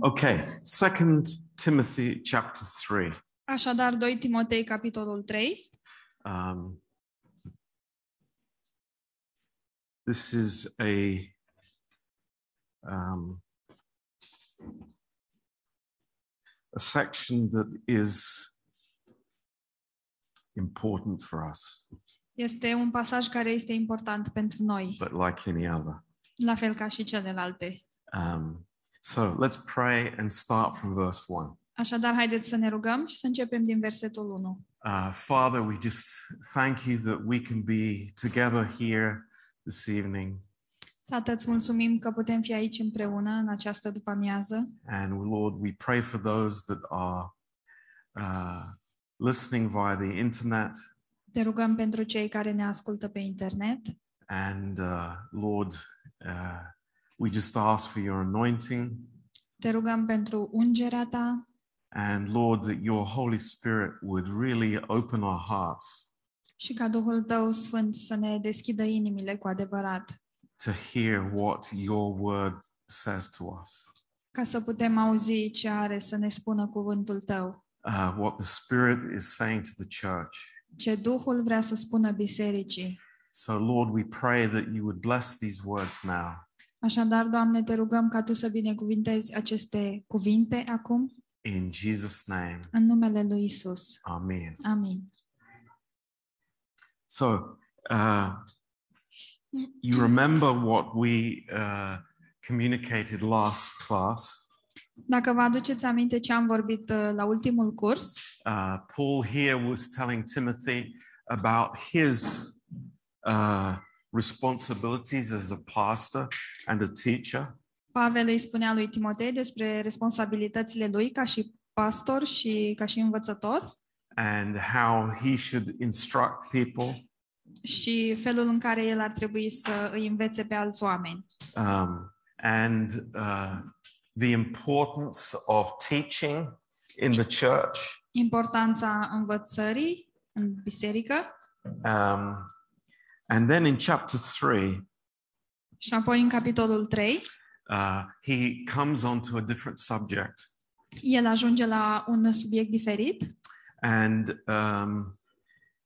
Okay, Second Timothy chapter three. Așadar, 2 Timotei, capitolul 3. Um, this is a um, a section that is important for us, Este un pasaj care este important pentru noi, but like any other. la fel ca și celelalte. Um, so let's pray and start from verse one. Așadar, haideți să ne rugăm și să începem din versetul 1. Uh, Father, we just thank you that we can be together here this evening. Tată, îți mulțumim că putem fi aici împreună în această după-amiază And Lord, we pray for those that are uh, listening via the internet. Te rugăm pentru cei care ne ascultă pe internet And uh, Lord, uh, we just ask for your anointing. Te rugăm pentru ungerea ta And Lord, that your Holy Spirit would really open our hearts și ca Duhul tău sfânt să ne deschidă inimile cu adevărat, to hear what your word says to us, ca să putem auzi ce are să ne spună cuvântul tău, uh, what the Spirit is saying to the church. ce Duhul vrea să spună bisericii. So, Lord, we pray that you would bless these words now. Așadar, Doamne, te rugăm ca Tu să binecuvintezi aceste cuvinte acum, In Jesus' name, în numele Lui Isus. Amen. Amin. So, uh, you remember what we uh, communicated last class? Dacă vă aduceți aminte ce am vorbit uh, la ultimul curs, Uh, Paul here was telling Timothy about his uh, responsibilities as a pastor and a teacher. Pavel îi spunea lui Timotei despre responsabilitățile lui ca și pastor și ca și învățător and how he should instruct people și felul în care el ar trebui să îi învețe pe alți oameni. um, and uh, the importance of teaching in the church. Importanța învățării în biserică Um, and then in chapter 3, și apoi în capitolul 3 uh, he comes on to a different subject. el ajunge la un subiect diferit And um,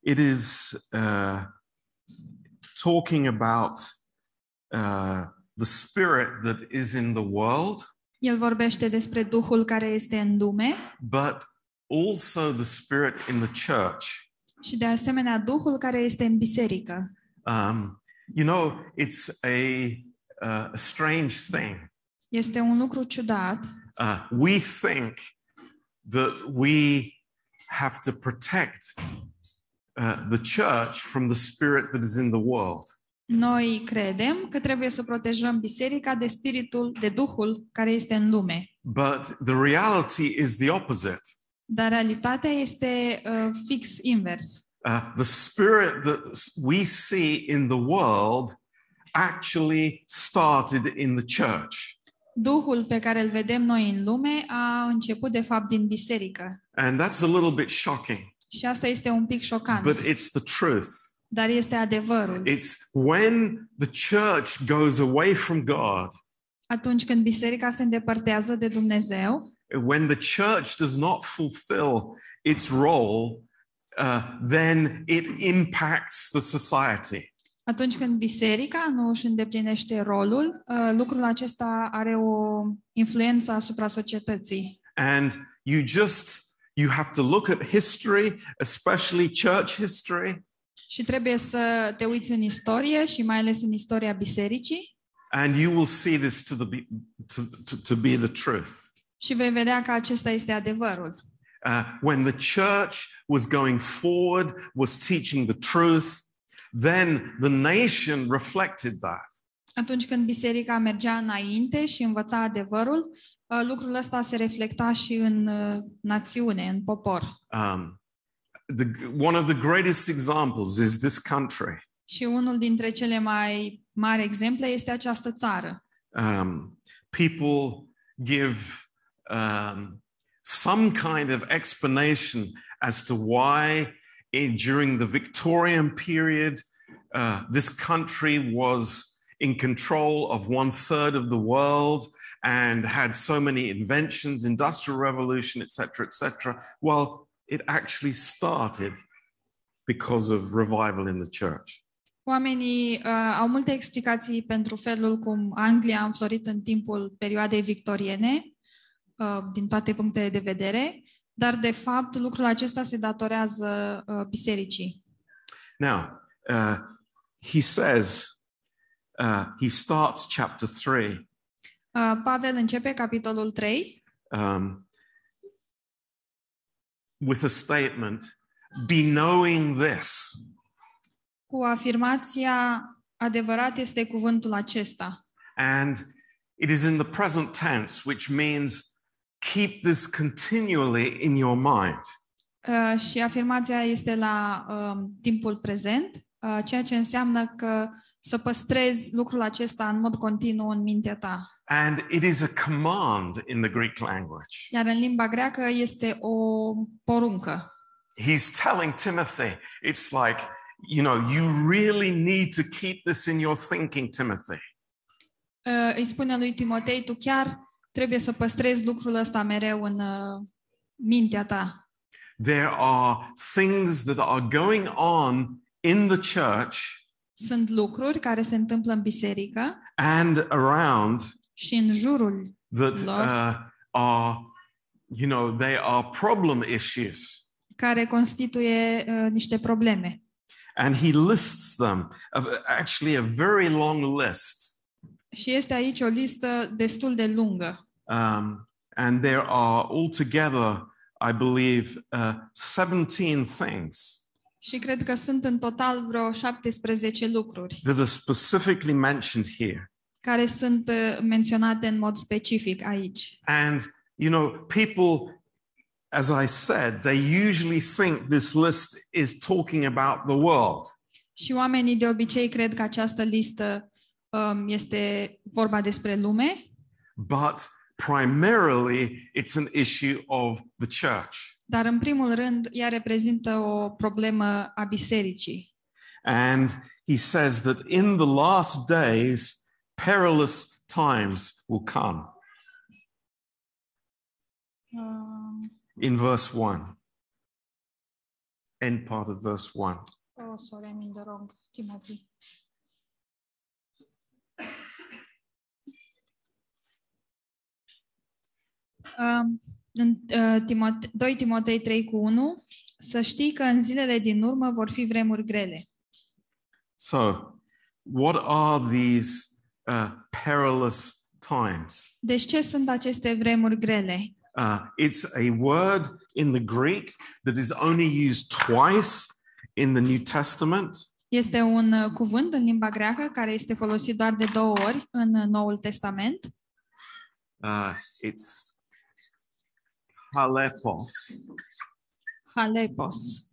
it is uh, talking about uh, the spirit that is in the world, El vorbește despre Duhul care este în lume but also the spirit in the church. și de asemenea Duhul care este în biserică. Um, you know, it's a, uh, a strange thing. Este un lucru ciudat. Uh, we think that we have to protect uh, the church from the spirit that is in the world. Noi credem că trebuie să protejăm biserica de spiritul, de Duhul care este în lume. But the reality is the opposite. Dar realitatea este uh, fix invers. Uh, the spirit that we see in the world actually started in the church. Duhul pe care îl vedem noi în lume a început de fapt din biserică. And that's a little bit shocking, Și asta este un pic șocant, but it's the truth. dar este adevărul. It's when the church goes away from God, Atunci când biserica se îndepărtează de Dumnezeu, when the church does not fulfill its role, uh, then it impacts the society. atunci când biserica nu își îndeplinește rolul, uh, lucrul acesta are o influență asupra societății. And you just you have to look at history, especially church history, Și trebuie să te uiți în istorie și mai ales în istoria bisericii and you will see this to the be, to, to, to be the truth. și vei vedea că acesta este adevărul. Uh, when the church was going forward, was teaching the truth, then the nation reflected that. Atunci când biserica mergea înainte și învăța adevărul, uh, lucrul ăsta se reflecta și în uh, națiune, în popor. Um, the, one of the greatest examples is this country. Și unul dintre cele mai mari exemple este această țară. Um, people give um, some kind of explanation as to why, in, during the Victorian period, uh, this country was in control of one third of the world and had so many inventions, industrial revolution, etc., etc. Well, it actually started because of revival in the church. Oamenii uh, au multe explicații pentru felul cum Anglia a înflorit în timpul perioadei victoriene, uh, din toate punctele de vedere, dar de fapt lucrul acesta se datorează uh, bisericii. Now, uh, he says, uh, he starts chapter 3 Uh, Pavel începe capitolul 3 um, with a statement Be knowing this. cu afirmația adevărat este cuvântul acesta. And it is in the present tense, which means keep this continually in your mind. Uh, și afirmația este la um, timpul prezent, uh, ceea ce înseamnă că să păstrezi lucrul acesta în mod continuu în mintea ta. And it is a command in the Greek language. Iar în limba greacă este o poruncă. He's telling Timothy, it's like, you know, you really need to keep this in your thinking, Timothy. Uh, îi spune lui Timotei, tu chiar trebuie să păstrezi lucrul ăsta mereu în uh, mintea ta. There are things that are going on in the church Sunt lucruri care se întâmplă în biserică and around și în jurul that Lord. uh, are, you know, they are problem issues. care constituie uh, niște probleme. And he lists them, of- actually, a very long list. Și este aici o listă destul de lungă. Um, and there are altogether, I believe, uh, 17 things Și cred că sunt în total vreo 17 lucruri that are specifically mentioned here. care sunt uh, menționate în mod specific aici. And, you know, people, as I said, they usually think this list is talking about the world. Și oamenii de obicei cred că această listă um, este vorba despre lume, but primarily it's an issue of the church. dar în primul rând ea reprezintă o problemă a bisericii. And he says that in the last days, perilous times will come. Um, In verse 1, end part of verse 1. oh, sorry, I'm in the wrong, Timothy. În uh, Timote- 2 Timotei 3 cu 1, să știi că în zilele din urmă vor fi vremuri grele. So, what are these uh, perilous times? Deci ce sunt aceste vremuri grele? Uh, it's a word in the Greek that is only used twice in the New Testament. Este un uh, cuvânt în limba greacă care este folosit doar de două ori în uh, Noul Testament. Uh, it's halepos. Halepos.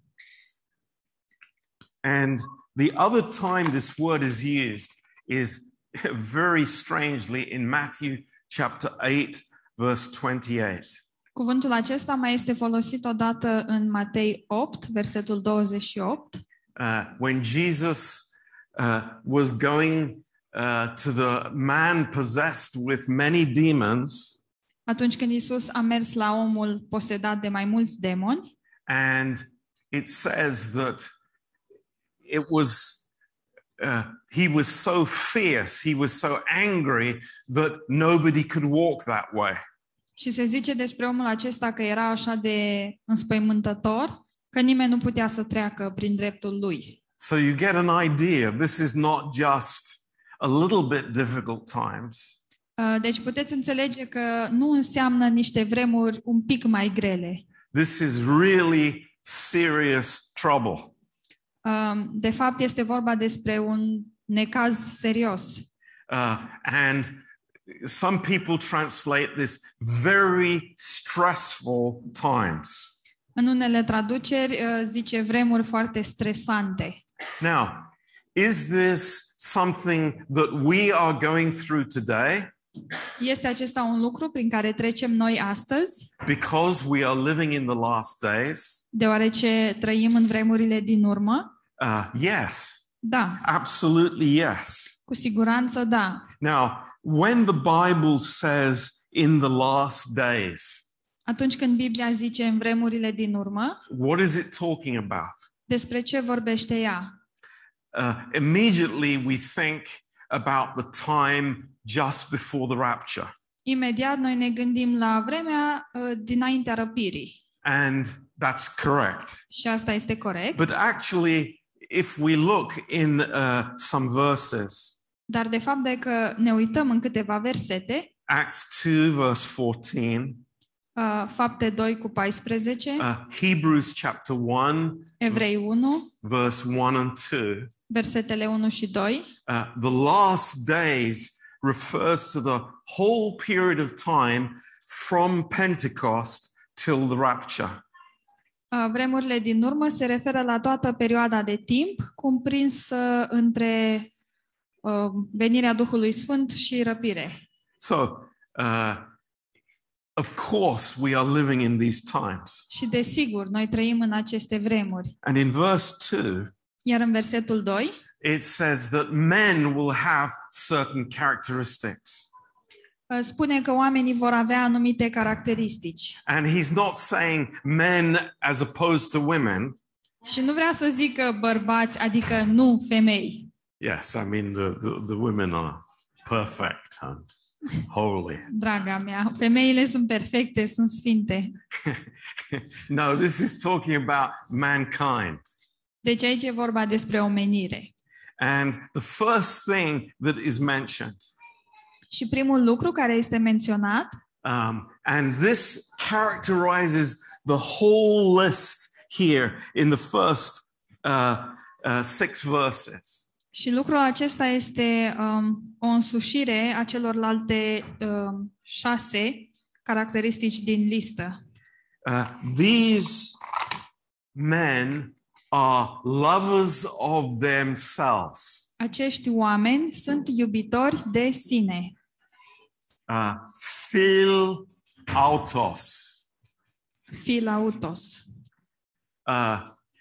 And the other time this word is used is very strangely in Matthew chapter 8, verse 28. Cuvântul acesta mai este folosit odată în Matei 8, versetul 28, Uh, when Jesus uh, was going uh, to the man possessed with many demons, atunci când Isus a mers la omul posedat de mai mulți demoni and it says that it was. Uh, he was so fierce, he was so angry that nobody could walk that way. și se zice despre omul acesta că era așa de înspăimântător că nimeni nu putea să treacă prin dreptul lui. So you get an idea. This is not just a little bit difficult times. Uh, Deci puteți înțelege că nu înseamnă niște vremuri un pic mai grele. This is really serious trouble. Um, De fapt, este vorba despre un necaz serios. Uh, and some people translate this very stressful times. În unele traduceri uh, zice vremuri foarte stresante. Now, is this something that we are going through today Este acesta un lucru prin care trecem noi astăzi, because we are living in the last days? deoarece trăim în vremurile din urmă? Uh, yes, Da, absolutely yes. cu siguranță da. Now, when the Bible says in the last days, Atunci când Biblia zice în vremurile din urmă, what is it talking about? despre ce vorbește ea? Uh, immediately we think about the time just before the rapture. Imediat noi ne gândim la vremea uh, dinaintea răpirii. And that's correct. Și asta este corect. But actually, if we look in uh, some verses, Dar de fapt, dacă ne uităm în câteva versete, Acts 2, verse 14, uh, Fapte 2 cu 14, uh, Hebrews chapter 1, Evrei 1, verse 1 and 2, versetele 1 și 2, uh, the last days refers to the whole period of time from Pentecost till the rapture. uh, vremurile din urmă se referă la toată perioada de timp cumprinsă între uh, venirea Duhului Sfânt și răpire. So, uh, of course, we are living in these times. Și desigur, noi trăim în aceste vremuri. And in verse 2, Iar în versetul 2 it says that men will have certain characteristics. uh, spune că oamenii vor avea anumite caracteristici. And he's not saying men as opposed to women. Și nu vrea să zică bărbați, adică nu femei. Yes, I mean, the, the, the women are perfect and holy. Draga mea, femeile sunt perfecte, sunt sfinte. no, this is talking about mankind. Deci aici e vorba despre omenire. And the first thing that is mentioned, Și primul lucru care este menționat, um, and this characterizes the whole list here in the first uh, uh, six verses. Și lucrul acesta este um, o însușire a celorlalte um, șase caracteristici din listă. Uh, these men are lovers of themselves, Acești oameni sunt iubitori de sine, uh, phil autos. filautos. Uh,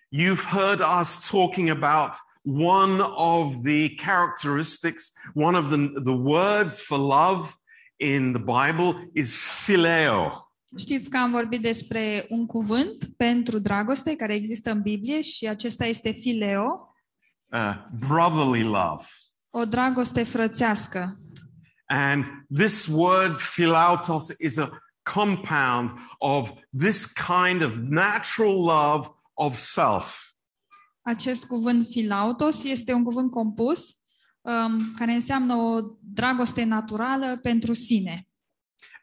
you've heard us talking about one of the characteristics, one of the, the words for love in the Bible is phileo. Știți că am vorbit despre un cuvânt pentru dragoste care există în Biblie și acesta este fileo, uh, brotherly love. o dragoste frățească. And this word philautos is a compound of this kind of natural love of self. Acest cuvânt filautos este un cuvânt compus um, care înseamnă o dragoste naturală pentru sine.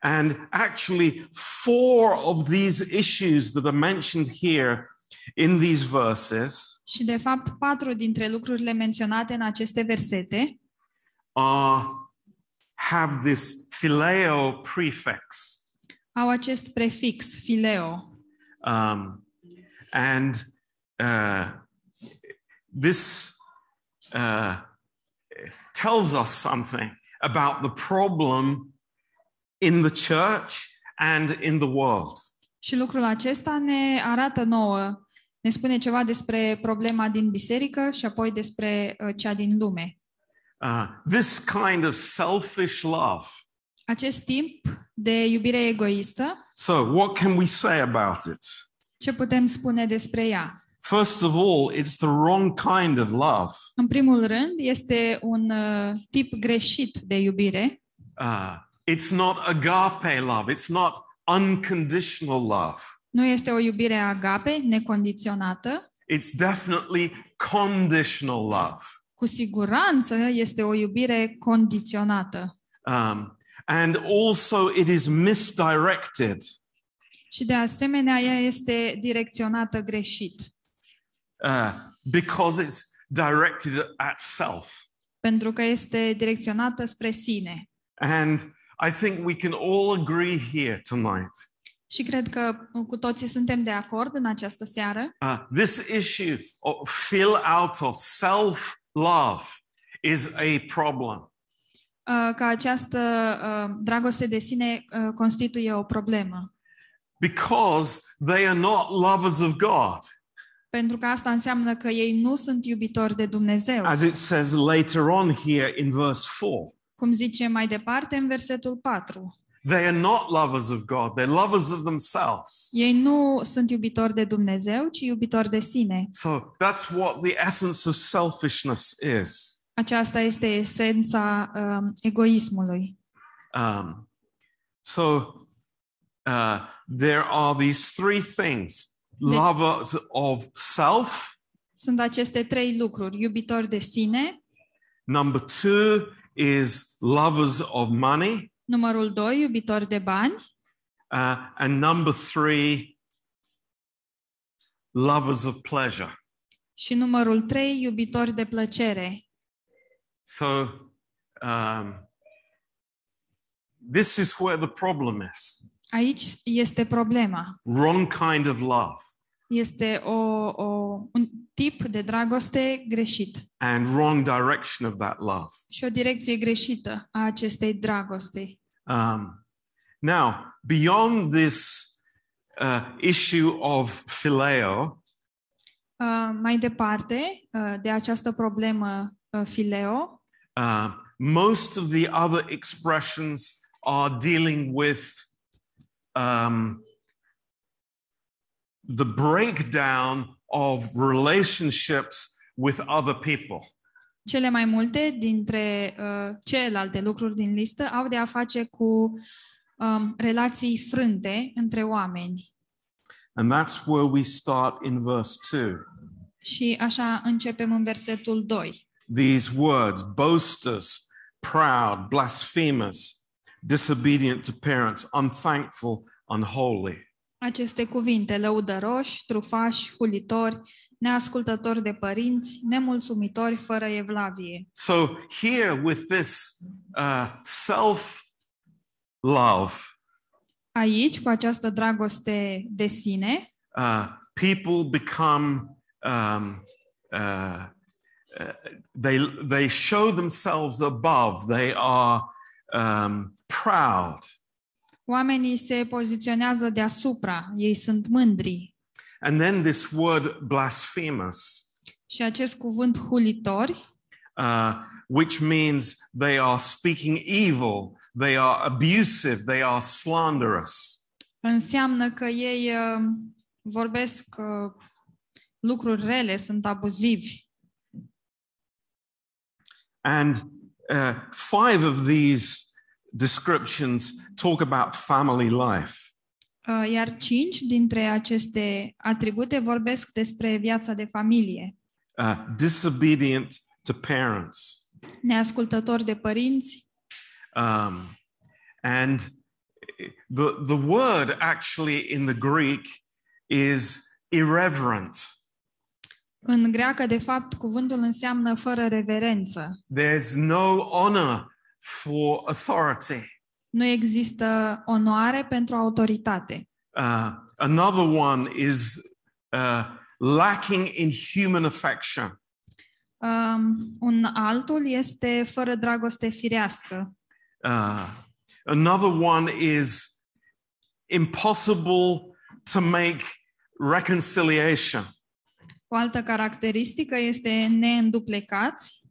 And actually, four of these issues that are mentioned here in these verses Și de fapt, patru dintre lucrurile menționate în aceste versete are have this phileo prefix. au acest prefix fileo. Um, and uh, this uh, tells us something about the problem in the church and in the world. Și lucrul acesta ne arată nouă, ne spune ceva despre problema din biserică și apoi despre uh, cea din lume. Uh, this kind of selfish love. Acest timp de iubire egoistă, So, what can we say about it? ce putem spune despre ea? First of all, it's the wrong kind of love. În primul rând, este un uh, tip greșit de iubire. Uh, it's not agape love. It's not unconditional love. Nu este o iubire agape, necondiționată. It's definitely conditional love. Cu siguranță este o iubire condiționată. Um, and also, it is misdirected. Și de asemenea, ea este direcționată greșit. Uh, because it's directed at self. Pentru că este direcționată spre sine. And I think we can all agree here tonight. Și cred că cu toții suntem de acord în această seară Uh, this issue of fill out of self love is a problem. uh, că această uh, dragoste de sine uh, constituie o problemă. because they are not lovers of God, Pentru că asta înseamnă că ei nu sunt iubitori de Dumnezeu. as it says later on here in verse 4. Cum zice mai departe în versetul 4. They are not lovers of God, they're lovers of themselves. Ei nu sunt iubitori de Dumnezeu, ci iubitori de sine. So that's what the essence of selfishness is. Aceasta este esența um, egoismului. Um, so uh, there are these three things lovers of self, Sunt aceste trei lucruri. Iubitori de sine, number two is lovers of money, numărul 2, iubitori de bani uh, and number three, lovers of pleasure. și numărul 3, iubitori de plăcere. So um, this is where the problem is Aici este problema. wrong kind of love Este o, o, un tip de dragoste greșit and wrong direction of that love. și o direcție greșită a acestei dragoste. Um, now, beyond this uh, issue of phileo, Uh, mai departe, uh, de această problemă uh, fileo, uh, most of the other expressions are dealing with um, the breakdown of relationships with other people. cele mai multe dintre uh, celelalte lucruri din listă au de a face cu um, relații frânte între oameni. And that's where we start in verse 2. Și așa începem în versetul 2. These words boasters, proud, blasphemous, disobedient to parents, unthankful, unholy. Aceste cuvinte, lăudăroși, trufași, hulitori, neascultători de părinți, nemulțumitori fără evlavie. So, here with this uh, self love, Aici, cu această dragoste de sine, uh, people become um, uh, uh, they they show themselves above. They are um, proud, oamenii se poziționează deasupra, ei sunt mândri. and then this word blasphemous, Și acest cuvânt hulitori uh, which means they are speaking evil, they are abusive, they are slanderous. înseamnă că ei uh, vorbesc uh, lucruri rele, sunt abuzivi. And uh, five of these descriptions talk about family life. Uh, Iar cinci dintre aceste atribute vorbesc despre viața de familie. Uh, disobedient to parents. Neascultători de părinți, Um, and the, the word actually in the Greek is irreverent. în greacă, de fapt, cuvântul înseamnă fără reverență. There's no honor for authority. Nu există onoare pentru autoritate. Uh, another one is uh, lacking in human affection. Um, un altul este fără dragoste firească. Uh, another one is impossible to make reconciliation. O altă caracteristică este neînduplecați.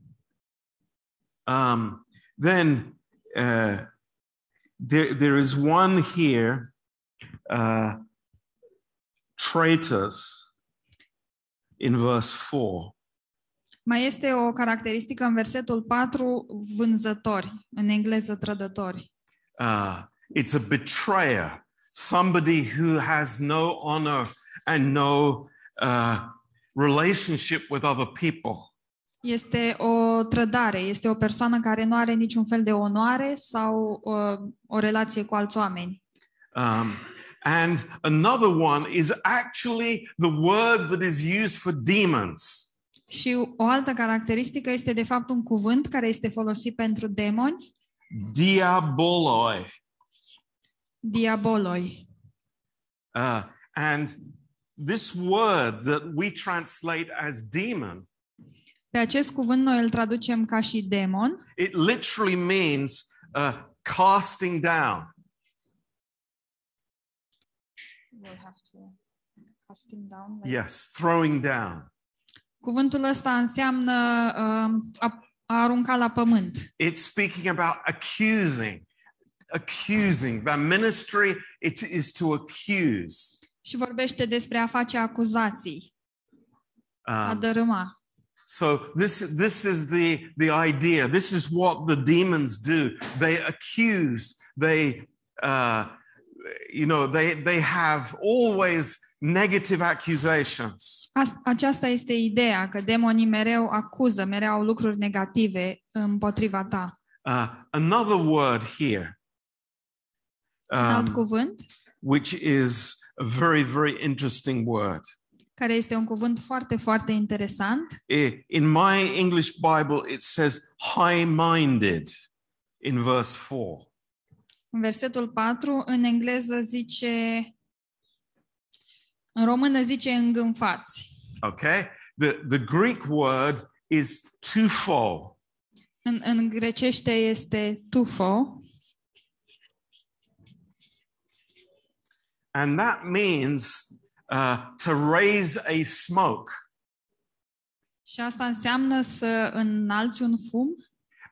Um, then uh, there, there is one here, uh, traitors, in verse 4. Mai este o caracteristică în versetul 4, vânzători, în engleză trădători. Uh, it's a betrayer, somebody who has no honor and no uh, relationship with other people. Este o trădare, este o persoană care nu are niciun fel de onoare sau uh, o relație cu alți oameni. Um, and another one is actually the word that is used for demons. Și o altă caracteristică este de fapt un cuvânt care este folosit pentru demoni, diaboloi. diaboloi. Uh, and this word that we translate as demon, Pe acest cuvânt noi îl traducem ca și demon, it literally means uh, casting down. Yes, throwing down. Cuvântul ăsta înseamnă uh, a a aruncat la pământ. It's speaking about accusing, accusing. The ministry it is to accuse. Și vorbește despre a face acuzații, a Um, dărâma. So this this is the the idea. This is what the demons do. They accuse. They uh, you know they they have always negative accusations. As- Aceasta este ideea, că demonii mereu acuză, mereu au lucruri negative împotriva ta. Uh, another word here, Un alt um, cuvânt, which is a very very interesting word. Care este un cuvânt foarte, foarte interesant. I- In my English Bible, it says high-minded in verse four. În versetul 4, în engleză zice, în română zice îngânfați. Okay, the the Greek word is twofold. În, în grecește este tufo And that means uh, to raise a smoke. și asta înseamnă să înalți un fum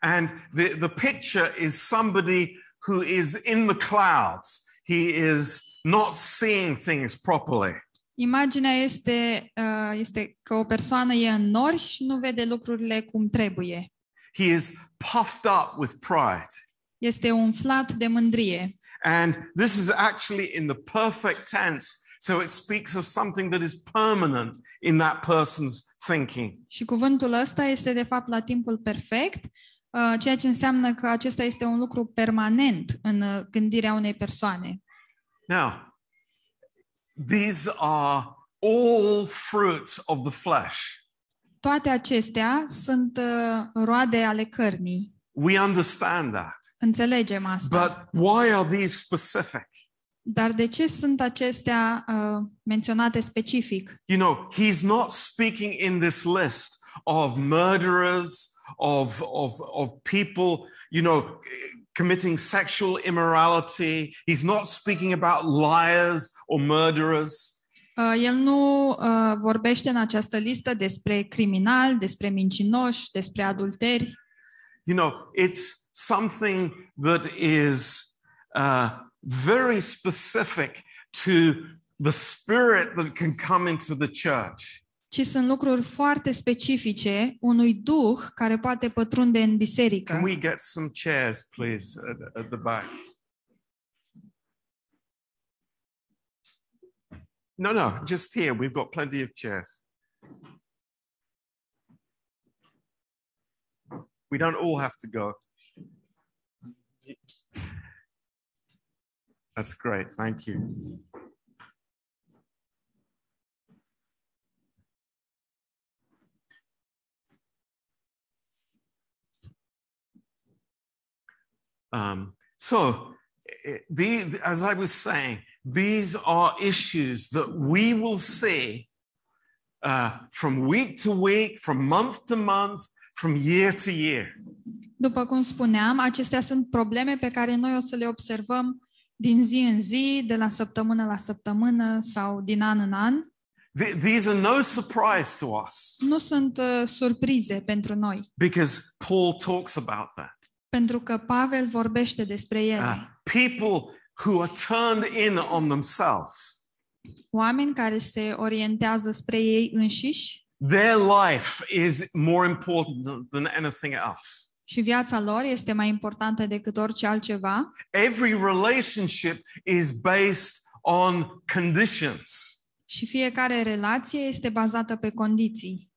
And the, the picture is somebody who is in the clouds. He is not seeing things properly. Imaginea este, uh, este că o persoană e în nori și nu vede lucrurile cum trebuie. He is puffed up with pride. Este umflat de mândrie. And this is actually in the perfect tense. So it speaks of something that is permanent in that person's thinking. Și cuvântul ăsta este de fapt la timpul perfect, uh, ceea ce înseamnă că acesta este un lucru permanent în uh, gândirea unei persoane. Now, these are all fruits of the flesh. Toate acestea sunt uh, roade ale cărnii. We understand that. Înțelegem asta. But why are these specific? Dar de ce sunt acestea uh, menționate specific? You know, he's not speaking in this list of murderers, of, of, of people, you know, committing sexual immorality. He's not speaking about liars or murderers. Uh, el nu uh, vorbește în această listă despre criminali, despre mincinoși, despre adulteri. You know, it's something that is uh, very specific to the spirit that can come into the church. ci sunt lucruri foarte specifice unui duh care poate pătrunde în biserică. Can we get some chairs, please, at, at the back? No, no, just here. We've got plenty of chairs. We don't all have to go. That's great. Thank you. Um, so, eh, the, as I was saying, these are issues that we will see uh, from week to week, from month to month, from year to year. După cum spuneam, acestea sunt probleme pe care noi o să le observăm din zi în zi, de la săptămână la săptămână sau din an în an. Th- these are no surprise to us Nu sunt uh, surprize pentru noi, because Paul talks about that. pentru că Pavel vorbește despre ele. Uh, people who are turned in on themselves, Oameni care se orientează spre ei înșiși their life is more important than- than anything else. Și viața lor este mai importantă decât orice altceva. Every relationship is based on conditions. Și fiecare relație este bazată pe condiții.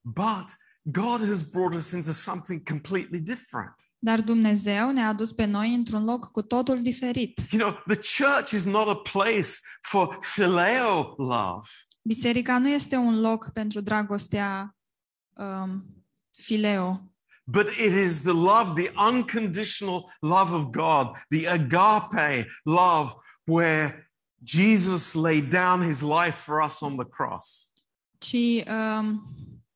But God has brought us into something completely different. Dar Dumnezeu ne-a adus pe noi într-un loc cu totul diferit. You know, the church is not a place for phileo love. Biserica nu este un loc pentru dragostea um, fileo, But it is the love, the unconditional love of God, the agape love, where Jesus laid down his life for us on the cross. ci um,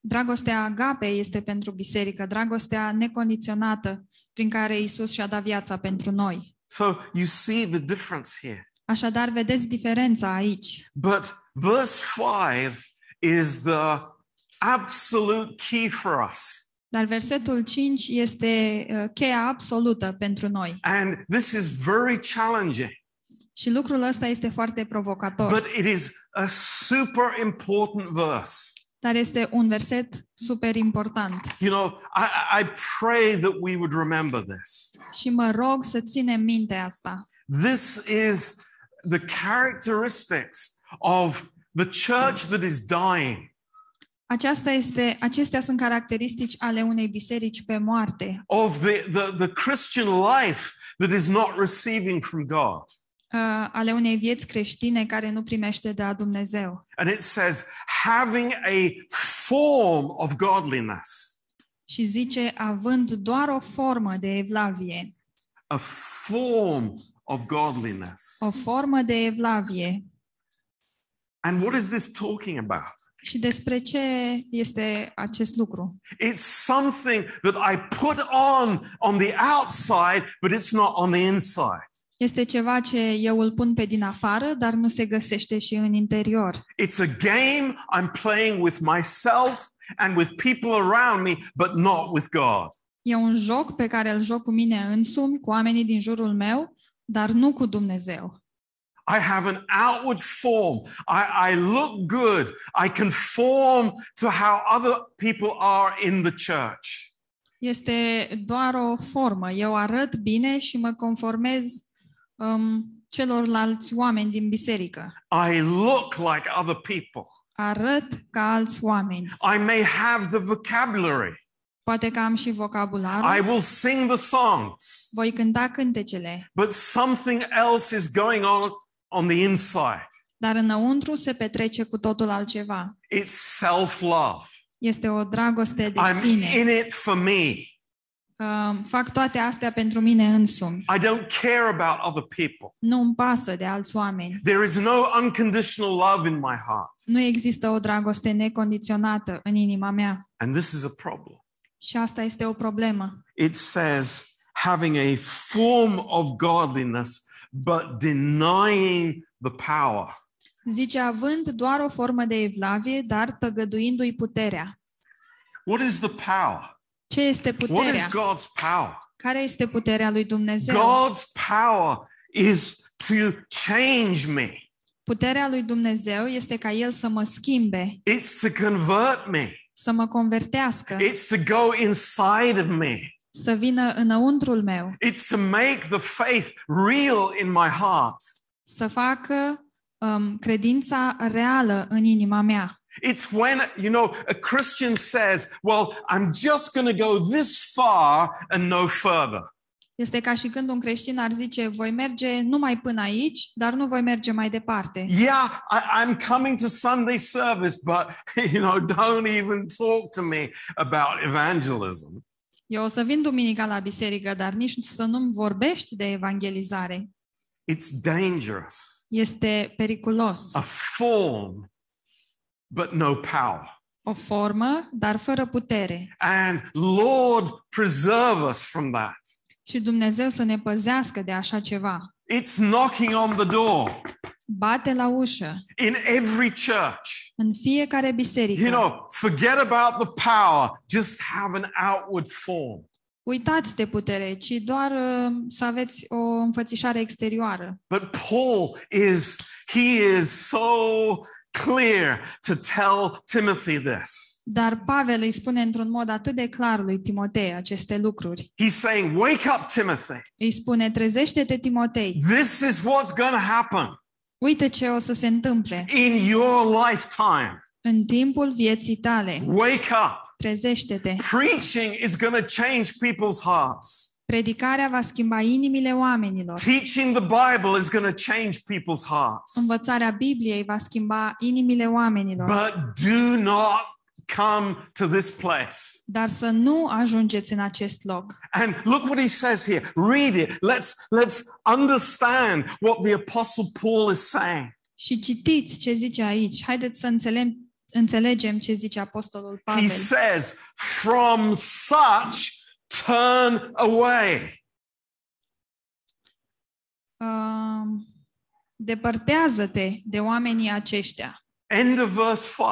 dragostea agape este pentru biserică, dragostea necondiționată prin care Isus și-a dat viața pentru noi. So you see the difference here. Așadar, vedeți diferența aici. But verse 5 is the absolute key for us. Dar versetul 5 este uh, cheia absolută pentru noi. And this is very challenging, Și lucrul ăsta este foarte provocator. but it is a super important verse. Dar este un verset super important. You know, I, I pray that we would remember this. Și mă rog să ținem minte asta. This is the characteristics of the church that is dying, Aceasta este, acestea sunt caracteristici ale unei biserici pe moarte, of the, the, the Christian life that is not receiving from God. uh, ale unei vieți creștine care nu primește de la Dumnezeu. And it says, having a form of godliness, Și zice, având doar o formă de evlavie, a form of godliness. o formă de evlavie. And what is this talking about? Și despre ce este acest lucru? It's something that I put on on the outside, but it's not on the inside. Este ceva ce eu îl pun pe din afară, dar nu se găsește și în interior. It's a game I'm playing with myself and with people around me, but not with God. E un joc pe care îl joc cu mine însumi, cu oamenii din jurul meu, dar nu cu Dumnezeu. I have an outward form. I, I look good. I conform to how other people are in the church. Este doar o formă. Eu arăt bine și mă conformez um, celorlalți oameni din biserică. I look like other people. Arăt ca alți oameni. I may have the vocabulary. Poate că am și I vocabularul. will sing the songs, Voi cânta cântecele, but something else is going on on the inside. dar înăuntru se petrece cu totul altceva. It's self love. Este o dragoste de I'm sine. in it for me. Um, fac toate astea pentru mine însumi. I don't care about other people. Nu îmi pasă de alți oameni. There is no unconditional love in my heart. Nu există o dragoste necondiționată în inima mea. And this is a problem. Și asta este o problemă. It says, having a form of godliness, but denying the power. Zice, având doar o formă de evlavie, dar tăgăduindu-i puterea. What is the power? Ce este What is puterea? God's power? Care este puterea lui Dumnezeu? God's power is to change me. Puterea lui Dumnezeu este ca El să mă schimbe, It's to convert me. să mă convertească, It's to go inside of me. Să vină înăuntrul meu, It's to make the faith real in my heart. să facă um, credința reală în inima mea. It's when, you know, a Christian says, Well, I'm just going to go this far and no further. Este ca și când un creștin ar zice, voi merge numai până aici, dar nu voi merge mai departe. Yeah, I, I'm coming to Sunday service, but, you know, don't even talk to me about evangelism. Eu o să vin duminica la biserică, dar nici să nu-mi vorbești de evangelizare. It's dangerous. Este periculos. A form, but no power. O formă, dar fără putere. And Lord, preserve us from that. Și Dumnezeu să ne păzească de așa ceva. It's knocking on the door Bate la ușă in every church. În fiecare biserică. You know, forget about the power, just have an outward form. Uitați de putere, ci doar uh, să aveți o înfățișare exterioară. But Paul is, he is so clear to tell Timothy this. Dar Pavel îi spune într-un mod atât de clar lui Timotei aceste lucruri. He's saying, Wake up, Timothy. Îi spune, trezește-te, Timotei, This is what's going to happen uite ce o să se întâmple in your lifetime. în timpul vieții tale. Wake up. Trezește-te. Preaching is going to change people's hearts. Predicarea va schimba inimile oamenilor. Teaching the Bible is going to change people's hearts. Învățarea Bibliei va schimba inimile oamenilor. But do not come to this place. Dar să nu ajungeți în acest loc. And look what he says here. Read it. Let's let's understand what the apostle Paul is saying. Și citiți ce zice aici. Haideți să înțelegem, înțelegem ce zice Apostolul Pavel. He says, "From such turn away." Um, depărtează-te de oamenii aceștia. End of verse 5.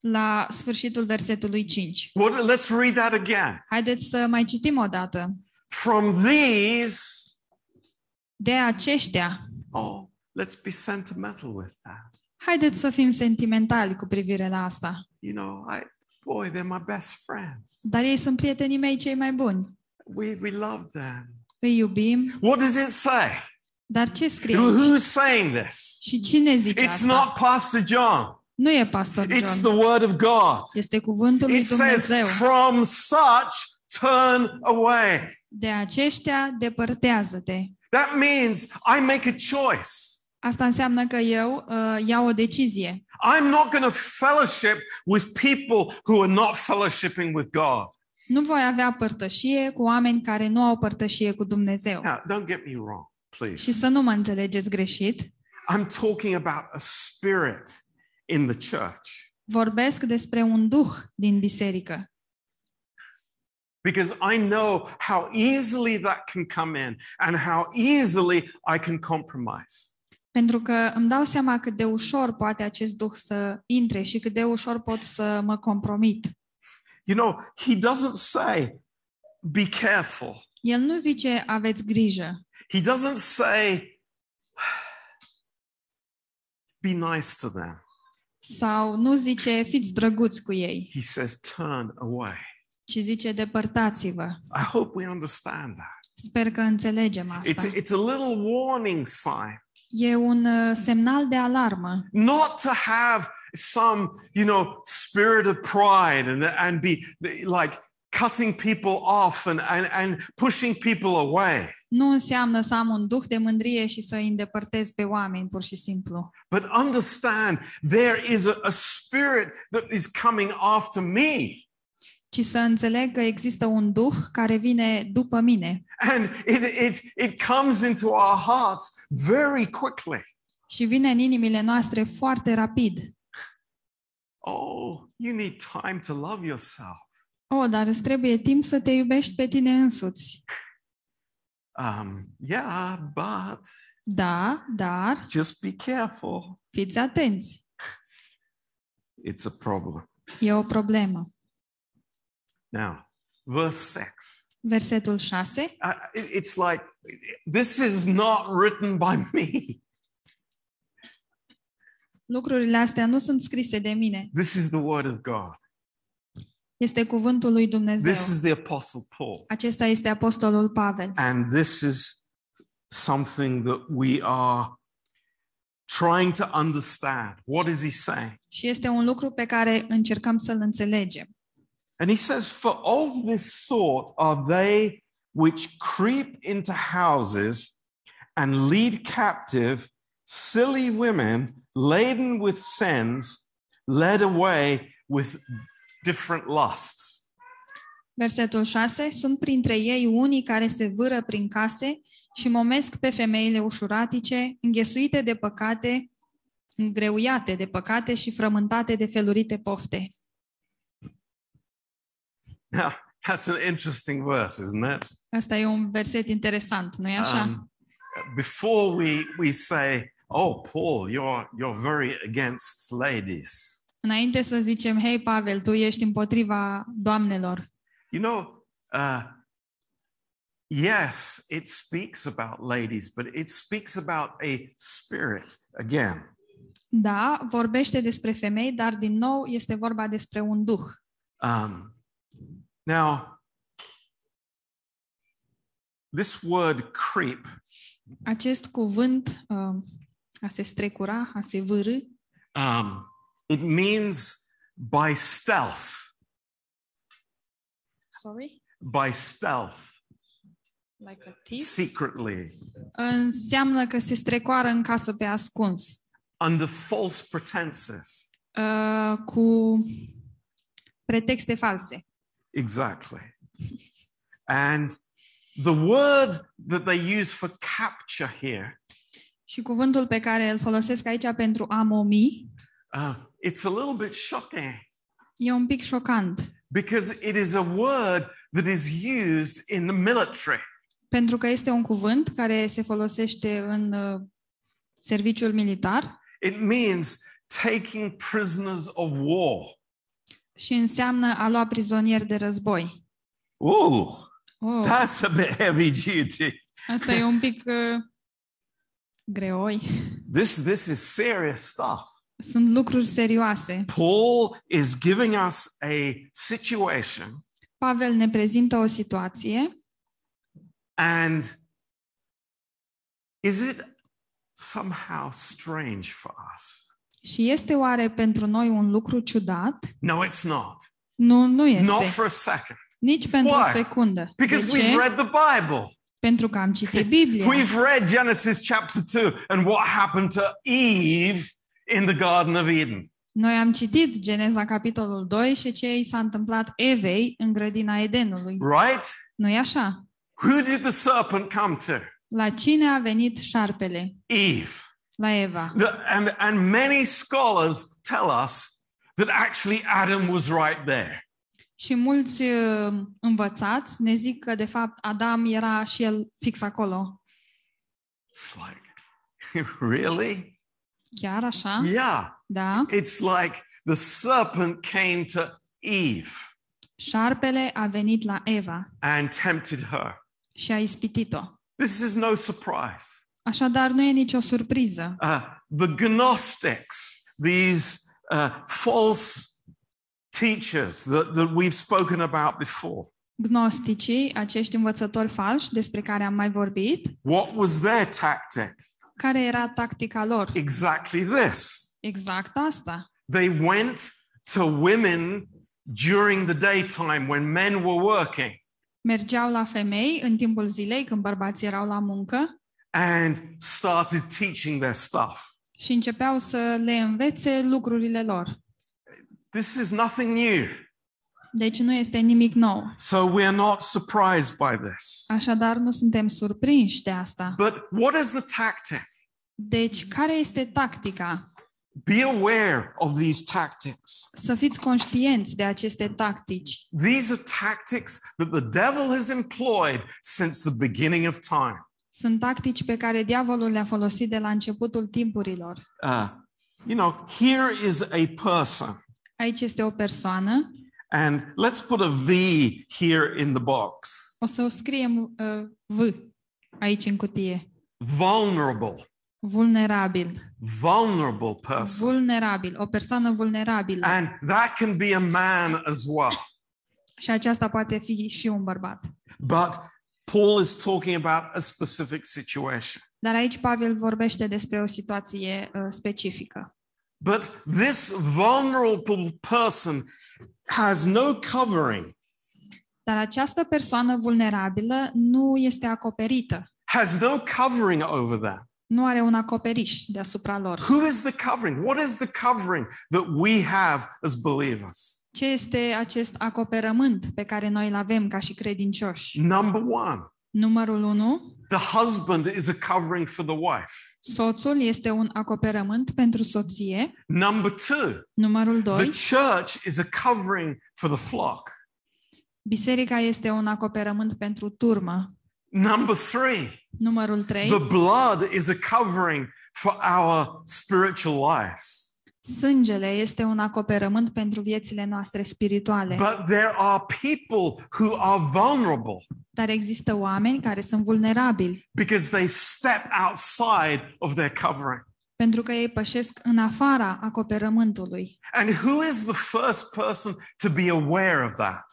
La sfârșitul versetului 5. What, let's read that again. Haideți să mai citim o dată. From these, De aceștia, oh, let's be sentimental with that. haideți să fim sentimentali cu privire la asta. You know, I, boy, they're my best friends. Dar ei sunt prietenii mei cei mai buni. We, we love them. Îi iubim. What does it say? Dar ce scrie aici? Who's saying this? Și cine zice It's asta? not Pastor John. Nu e pastor It's John. the word of God. Este cuvântul lui It says, Dumnezeu. from such turn away. De aceștia depărtează-te. That means I make a choice. Asta înseamnă că eu uh, iau o decizie. I'm not going to fellowship with people who are not fellowshipping with God. Nu voi avea părtășie cu oameni care nu au părtășie cu Dumnezeu. Now, don't get me wrong, Și please. să nu mă înțelegeți greșit, I'm talking about a spirit in the church vorbesc despre un duh din biserică. because I know how easily that can come in and how easily I can compromise. Pentru că îmi dau seama cât de ușor poate acest duh să intre și cât de ușor pot să mă compromit. You know, he doesn't say, be careful. El nu zice aveți grijă, He doesn't say, be nice to them. Sau nu zice fiți drăguți cu ei, He says, turn away. ci zice depărtați-vă. I hope we understand that. Sper că înțelegem asta. It's a, it's a little warning sign, E un uh, semnal de alarmă. not to have some, you know, spirit of pride and, and be like cutting people off and, and, and pushing people away. Nu înseamnă să am un duh de mândrie și să îi îndepărtez pe oameni, pur și simplu. But understand there is a, a spirit that is coming after me. Ci să înțeleg că există un duh care vine după mine And it, it, it comes into our hearts very quickly. și vine în inimile noastre foarte rapid. Oh, you need time to love yourself. Oh, dar îți trebuie timp să te iubești pe tine însuți. Um, yeah, but Da, dar just be careful. fiți atenți. It's a problem. E o problemă. Now, verse 6. Versetul 6. Uh, it- it's like, this is not written by me. Lucrurile astea nu sunt scrise de mine. This is the word of God. Este cuvântul lui Dumnezeu. This is the Apostle Paul. Acesta este apostolul Pavel. And this is something that we are trying to understand. What is he saying? Și este un lucru pe care încercăm să-l înțelegem. And he says, For of this sort are they which creep into houses and lead captive silly women laden with sins, led away with different lusts. Versetul 6. Sunt printre ei unii care se vâră prin case și momesc pe femeile ușuratice, înghesuite de păcate, îngreuiate de păcate și frământate de felurite pofte. Now, that's an interesting verse, isn't it? Asta e un verset interesant, nu-i așa? Um, before we, we say, Oh, Paul, you're, you're very against ladies. Înainte să zicem, hei Pavel, tu ești împotriva doamnelor. You know, uh, yes, it speaks about ladies, but it speaks about a spirit again. Da, vorbește despre femei, dar din nou este vorba despre un duh. Um, now, this word creep Acest cuvânt, uh, a se strecura, a se vârâ, um, it means by stealth, sorry, by stealth, like a thief, secretly, înseamnă că se strecoară în casă pe ascuns, under false pretenses. uh, cu pretexte false. Exactly. And the word that they use for capture here, Și cuvântul pe care îl folosesc aici pentru a momi uh, it's a little bit shocking e un pic șocant, because it is a word that is used in the military. pentru că este un cuvânt care se folosește în uh, serviciul militar It means taking prisoners of war. și înseamnă a lua prizonieri de război. Ooh, Oh, that's a bit heavy duty. asta e un pic uh, greoi. This, this is serious stuff. Sunt lucruri serioase. Paul is giving us a situation, Pavel ne prezintă o situație and is it somehow strange for us? și este oare pentru noi un lucru ciudat? No, it's not. Nu, nu Not este. for a second. Nici pentru Why? o secundă. Because De we've ce? read the Bible. Pentru că am citit Biblia. We've read Genesis chapter 2 and what happened to Eve in the Garden of Eden. Noi am citit Geneza capitolul 2 și ce i s-a întâmplat Evei în grădina Edenului. Right? nu e așa? Who did the serpent come to? La cine a venit șarpele? Eve. La Eva. The, and, and many scholars tell us that actually Adam was right there. Și mulți uh, învățați ne zic că de fapt Adam era și el fix acolo. It's like, really? Chiar așa? Yeah. Da. It's like the serpent came to Eve Șarpele a venit la Eva and tempted her. și a ispitit-o. This is no surprise. Așadar, nu e nicio surpriză. Uh, the Gnostics, these uh, false teachers that, that we've spoken about before, Gnosticii, acești învățători falși despre care am mai vorbit, what was their tactic? Care era tactica lor? Exactly this. Exact asta. They went to women during the daytime when men were working Mergeau la femei în timpul zilei, când bărbații erau la muncă, and started teaching their stuff. și începeau să le învețe lucrurile lor. This is nothing new. Deci nu este nimic nou. So we are not surprised by this. Așadar, nu suntem surprinși de asta. But what is the tactic? Deci, care este tactica? Be aware of these tactics. Să fiți conștienți de aceste tactici. These are tactics that the devil has employed since the beginning of time. Sunt tactici pe care diavolul le-a folosit de la începutul timpurilor. Uh, you know, here is a person, Aici este o persoană. And let's put a V here in the box. O să o scriem uh, V aici în cutie. Vulnerable, Vulnerabil. vulnerable person. Vulnerabil. O persoană vulnerabilă. And that can be a man as well. Și aceasta poate fi și un bărbat. But Paul is talking about a specific situation. Dar aici Pavel vorbește despre o situație uh, specifică. But this vulnerable person has no covering, Dar această persoană vulnerabilă nu este acoperită. has no covering over them. Nu are un acoperiș deasupra lor. Who is the covering? What is the covering that we have as believers? Ce este acest acoperământ pe care noi îl avem ca și credincioși? Number one, Numărul 1. the husband is a covering for the wife. Soțul este un acoperământ pentru soție. Number two, Numărul the 2. church is a covering for the flock. Biserica este un acoperământ pentru turmă. Number three, Numărul 3. the blood is a covering for our spiritual lives. Sângele este un acoperământ pentru viețile noastre spirituale. But there are people who are vulnerable Dar există oameni care sunt vulnerabili because they step outside of their covering. pentru că ei pășesc în afara acoperământului. And who is the first person to be aware of that?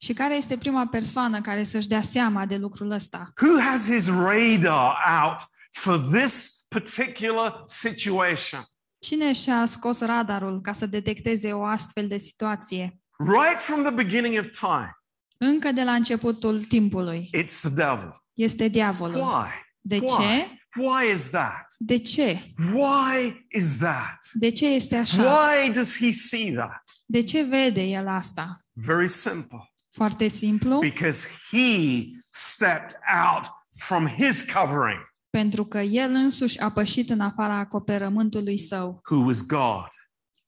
Și care este prima persoană care să-și dea seama de lucrul ăsta? Who has his radar out for this particular situation? Cine și-a scos radarul ca să detecteze o astfel de situație? Right from the beginning of time, Încă de la începutul timpului. it's the devil. Este diavolul. Why? De Why? ce? Why is that? De ce? Why is that? De ce este așa? Why does he see that? De ce vede el asta? Very simple. Foarte simplu, Because he stepped out from his covering, pentru că el însuși a pășit în afara acoperământului său, who was God.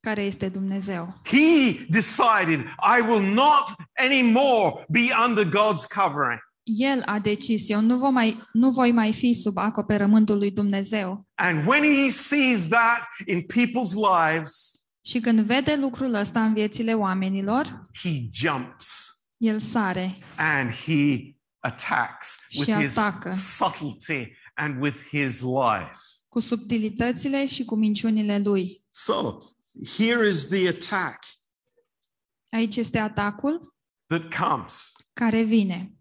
care este Dumnezeu. He decided, I will not anymore be under God's covering. El a decis, eu nu, voi mai, nu voi mai fi sub acoperământul lui Dumnezeu. And when he sees that in people's lives, Și când vede lucrul ăsta în viețile oamenilor, he jumps el sare and he attacks with Și his atacă. subtlety and with his lies. cu subtilitățile și cu minciunile lui. So here is the attack Aici este atacul that comes. care vine.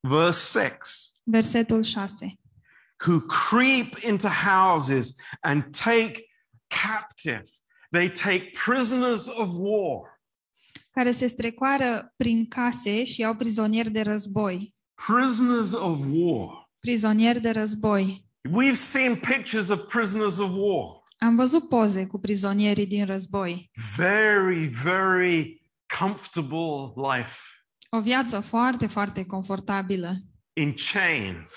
Verse 6 Versetul 6. who creep into houses and take captive. They take prisoners of war. care se strecoară prin case și iau prizonieri de război. Prisoners of war. Prizonieri de război. We've seen pictures of prisoners of war. Am văzut poze cu prizonierii din război. Very, very comfortable life O viață foarte, foarte confortabilă, in chains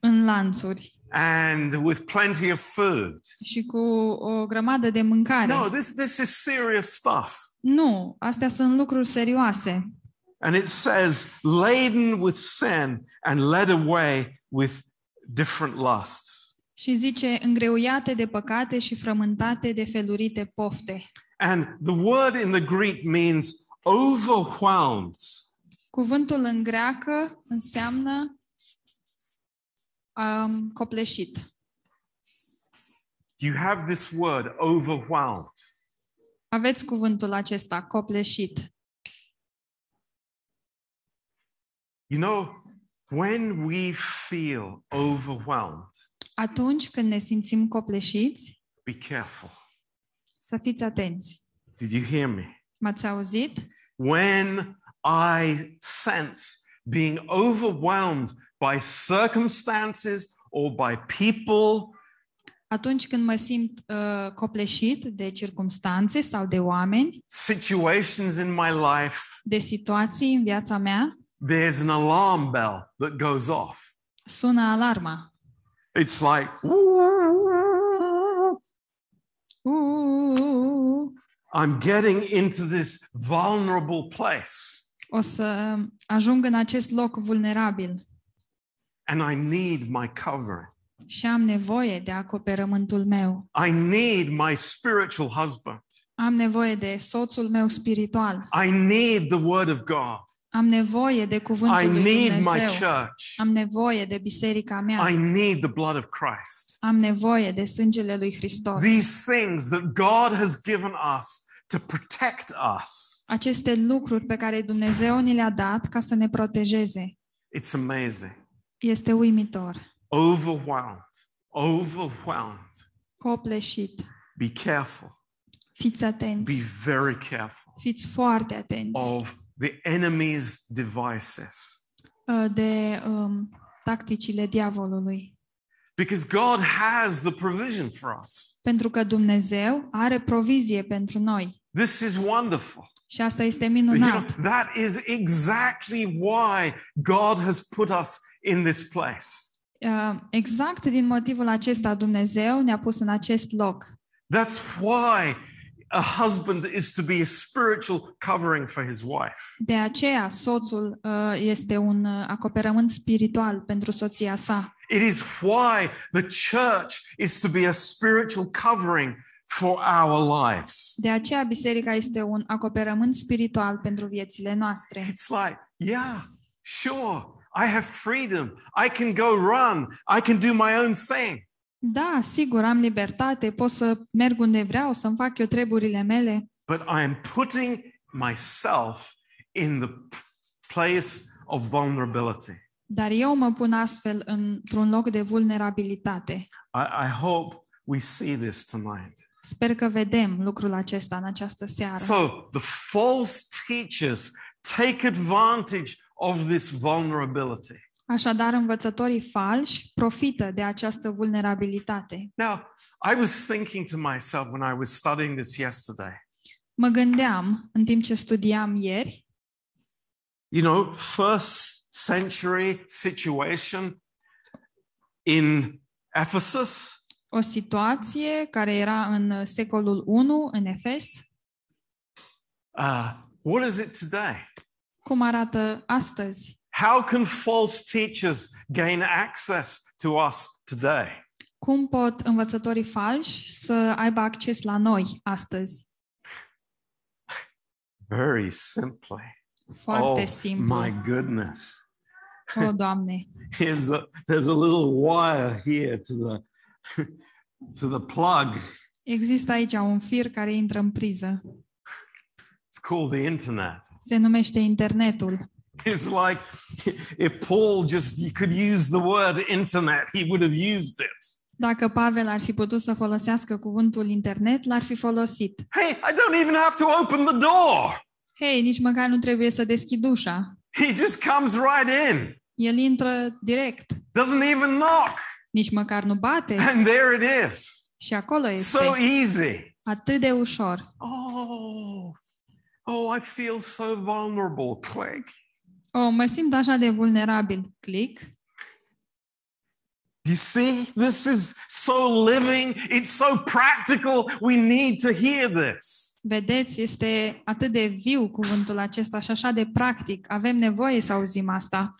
în lanțuri and with plenty of food. și cu o grămadă de mâncare. No, this, this is serious stuff. Nu, astea sunt lucruri serioase. And it says, laden with sin and led away with different lusts. Și zice, îngreuiate de păcate și frământate de felurite pofte. And the word in the Greek means overwhelmed. Cuvântul în greacă înseamnă um, copleșit. You have this word, overwhelmed. Aveți cuvântul acesta, copleșit. You know, when we feel overwhelmed, Atunci când ne simțim copleșiți, be careful. să fiți atenți. Did you hear me? M-ați auzit? When I sense being overwhelmed by circumstances or by people, Atunci când mă simt uh, copleșit de circumstanțe sau de oameni, situations in my life, de situații în viața mea, there's an alarm bell that goes off. sună alarma. It's like, Uuu, I'm getting into this vulnerable place o să ajung în acest loc vulnerabil and I need my covering. și am nevoie de acoperământul meu. I need my spiritual husband. Am nevoie de soțul meu spiritual. I need the word of God. Am nevoie de I cuvântul lui need my Dumnezeu. church. Am nevoie de biserica mea. I need the blood of Christ. Am nevoie de sângele lui Hristos. These things that God has given us to protect us. Aceste lucruri pe care Dumnezeu ni le-a dat ca să ne protejeze. It's amazing. Este uimitor. Overwhelmed. Overwhelmed. Copleșit. Be careful. Fiți Be atenți. very careful Fiți foarte atenți of the enemy's devices. uh, de um, tacticile diavolului. Because God has the provision for us. Pentru că Dumnezeu are provizie pentru noi. This is wonderful. Și asta este You know, minunat. that is exactly why God has put us in this place. Uh, Exact din motivul acesta Dumnezeu ne-a pus în acest loc. That's why a husband is to be a spiritual covering for his wife. De aceea soțul uh, este un uh, acoperământ spiritual pentru soția sa. It is why the church is to be a spiritual covering for our lives. De aceea biserica este un acoperământ spiritual pentru viețile noastre. It's like, yeah, sure, I have freedom. I can go run. I can do my own thing. Da, sigur, am libertate, pot să merg unde vreau, să-mi fac eu treburile mele, But I am putting myself in the p- place of vulnerability. dar eu mă pun astfel într-un loc de vulnerabilitate. I, I hope we see this tonight. Sper că vedem lucrul acesta în această seară. So the false teachers take advantage of this vulnerability. Așadar, învățătorii falși profită de această vulnerabilitate. Now, I was thinking to myself when I was studying this yesterday, Mă gândeam, în timp ce studiam ieri, you know, first century situation in Ephesus, o situație care era în secolul 1 în Efes. uh, what is it today? Cum arată astăzi? How can false teachers gain access to us today? Cum pot învățătorii falși să aibă acces la noi astăzi? Very simply. Foarte oh, simplu. my goodness. O, Doamne. Here's a, there's a little wire here to the to the plug. Există aici un fir care intră în priză. It's called the internet. Se numește internetul. It's like if Paul just you could use the word internet, he would have used it. Dacă Pavel ar fi putut să folosească cuvântul internet, l-ar fi folosit. Hey, I don't even have to open the door. Hei, nici măcar nu trebuie să deschid ușa. He just comes right in. El intră direct. Doesn't even knock. Nici măcar nu bate. And there it is. Și acolo este. So easy. Atât de ușor. Oh. Oh, I feel so vulnerable. Click. Oh, mă simt așa de vulnerabil. Click. Do you see? This is so living. It's so practical. We need to hear this. Vedeți, este atât de viu cuvântul acesta și așa de practic. Avem nevoie să auzim asta.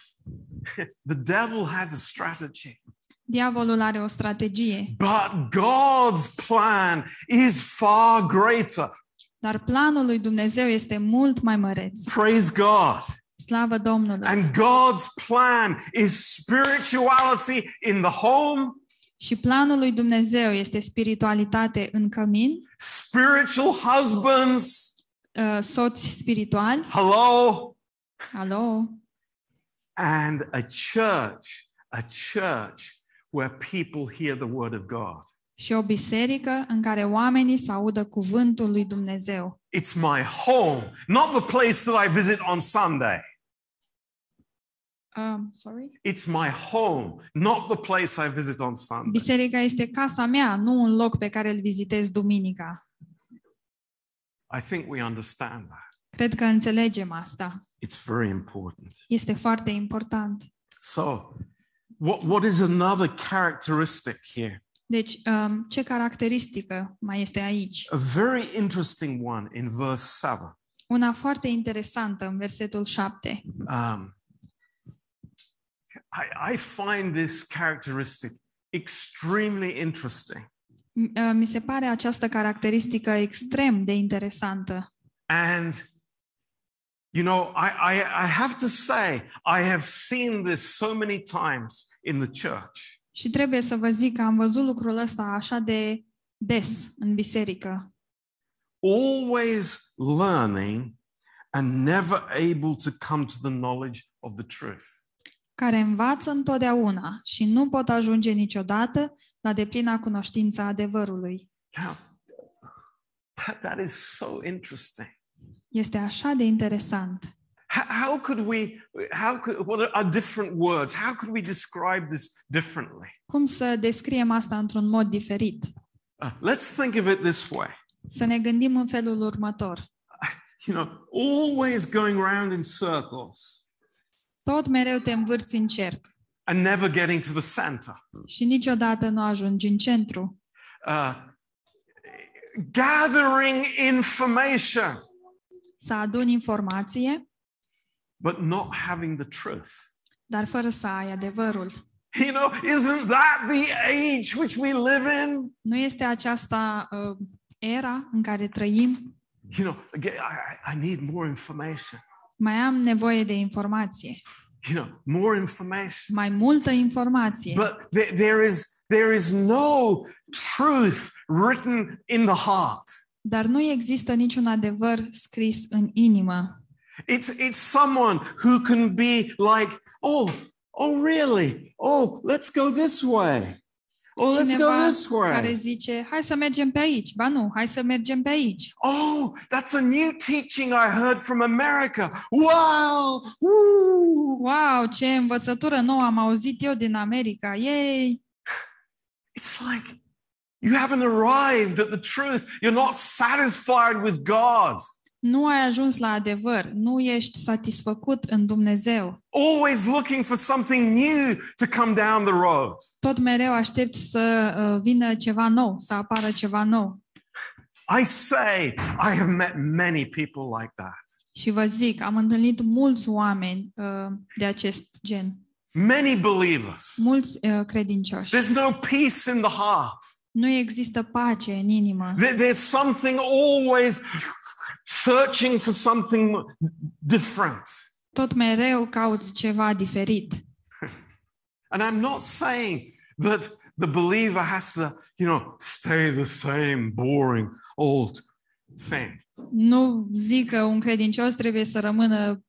The devil has a strategy, Diavolul are o strategie, but God's plan is far greater. dar planul lui Dumnezeu este mult mai măreț. Praise God. Slavă Domnului! And God's plan is spirituality in the home, Și planul lui Dumnezeu este spiritualitate în cămin, spiritual husbands. uh, soți spirituali, Hello. alo, And a church, a church where people hear the word of God. și o biserică în care oamenii să audă cuvântul lui Dumnezeu. It's my home, not the place that I visit on Sunday. Um, sorry? It's my home, not the place I visit on Sunday. Biserica este casa mea, nu un loc pe care îl vizitez duminica. I think we understand that. Cred că înțelegem asta. It's very important. Este foarte important. So, what, what is another characteristic here? Deci, um, ce caracteristică mai este aici? A very interesting one in verse 7. Una foarte interesantă în versetul 7. Um, I, I find this characteristic extremely interesting. Uh, Mi se pare această caracteristică extrem de interesantă. And, you know, I, I, I have to say, I have seen this so many times in the church. Și trebuie să vă zic că am văzut lucrul ăsta așa de des în biserică. Always learning and never able to come to the knowledge of the truth. Care învață întotdeauna și nu pot ajunge niciodată la deplina cunoștință a adevărului. Now, that, that is so interesting. Este așa de interesant. How, how could we, how could, what are different words? How could we describe this differently? Cum să descriem asta într-un mod diferit? Uh, let's think of it this way. Să ne gândim în felul următor. You know, always going round in circles Tot mereu te învârți în cerc and never getting to the center. și niciodată nu ajungi în centru. Uh, gathering information, Să aduni informație, but not having the truth. dar fără să ai adevărul. You know, isn't that the age which we live in? Nu este aceasta uh, era în care trăim? You know, again, I, I I need more information. Mai am nevoie de informație, You know, more information. mai multă informație. But there, there is there is no truth written in the heart. Dar nu există niciun adevăr scris în inimă. It's it's someone who can be like, oh, oh, really? Oh, let's go this way. Oh, let's go this way. care zice, hai să mergem pe aici. Ba nu, hai să mergem pe aici. Oh, that's a new teaching I heard from America. Wow! Woo! Wow, ce învățătură nouă am auzit eu din America. Yay! It's like you haven't arrived at the truth. You're not satisfied with God. Nu ai ajuns la adevăr, nu ești satisfăcut în Dumnezeu. Always looking for something new to come down the road. Tot mereu aștepți să uh, vină ceva nou, să apară ceva nou. I say, I have met many people like that. Și vă zic, am întâlnit mulți oameni uh, de acest gen. Many believers. mulți uh, credincioși. There's no peace in the heart. Nu există pace în inimă. There- There's something always searching for something different. Tot mereu cauți ceva diferit. And I'm not saying that the believer has to, you know, stay the same boring old thing. Nu zic că un credincios trebuie să rămână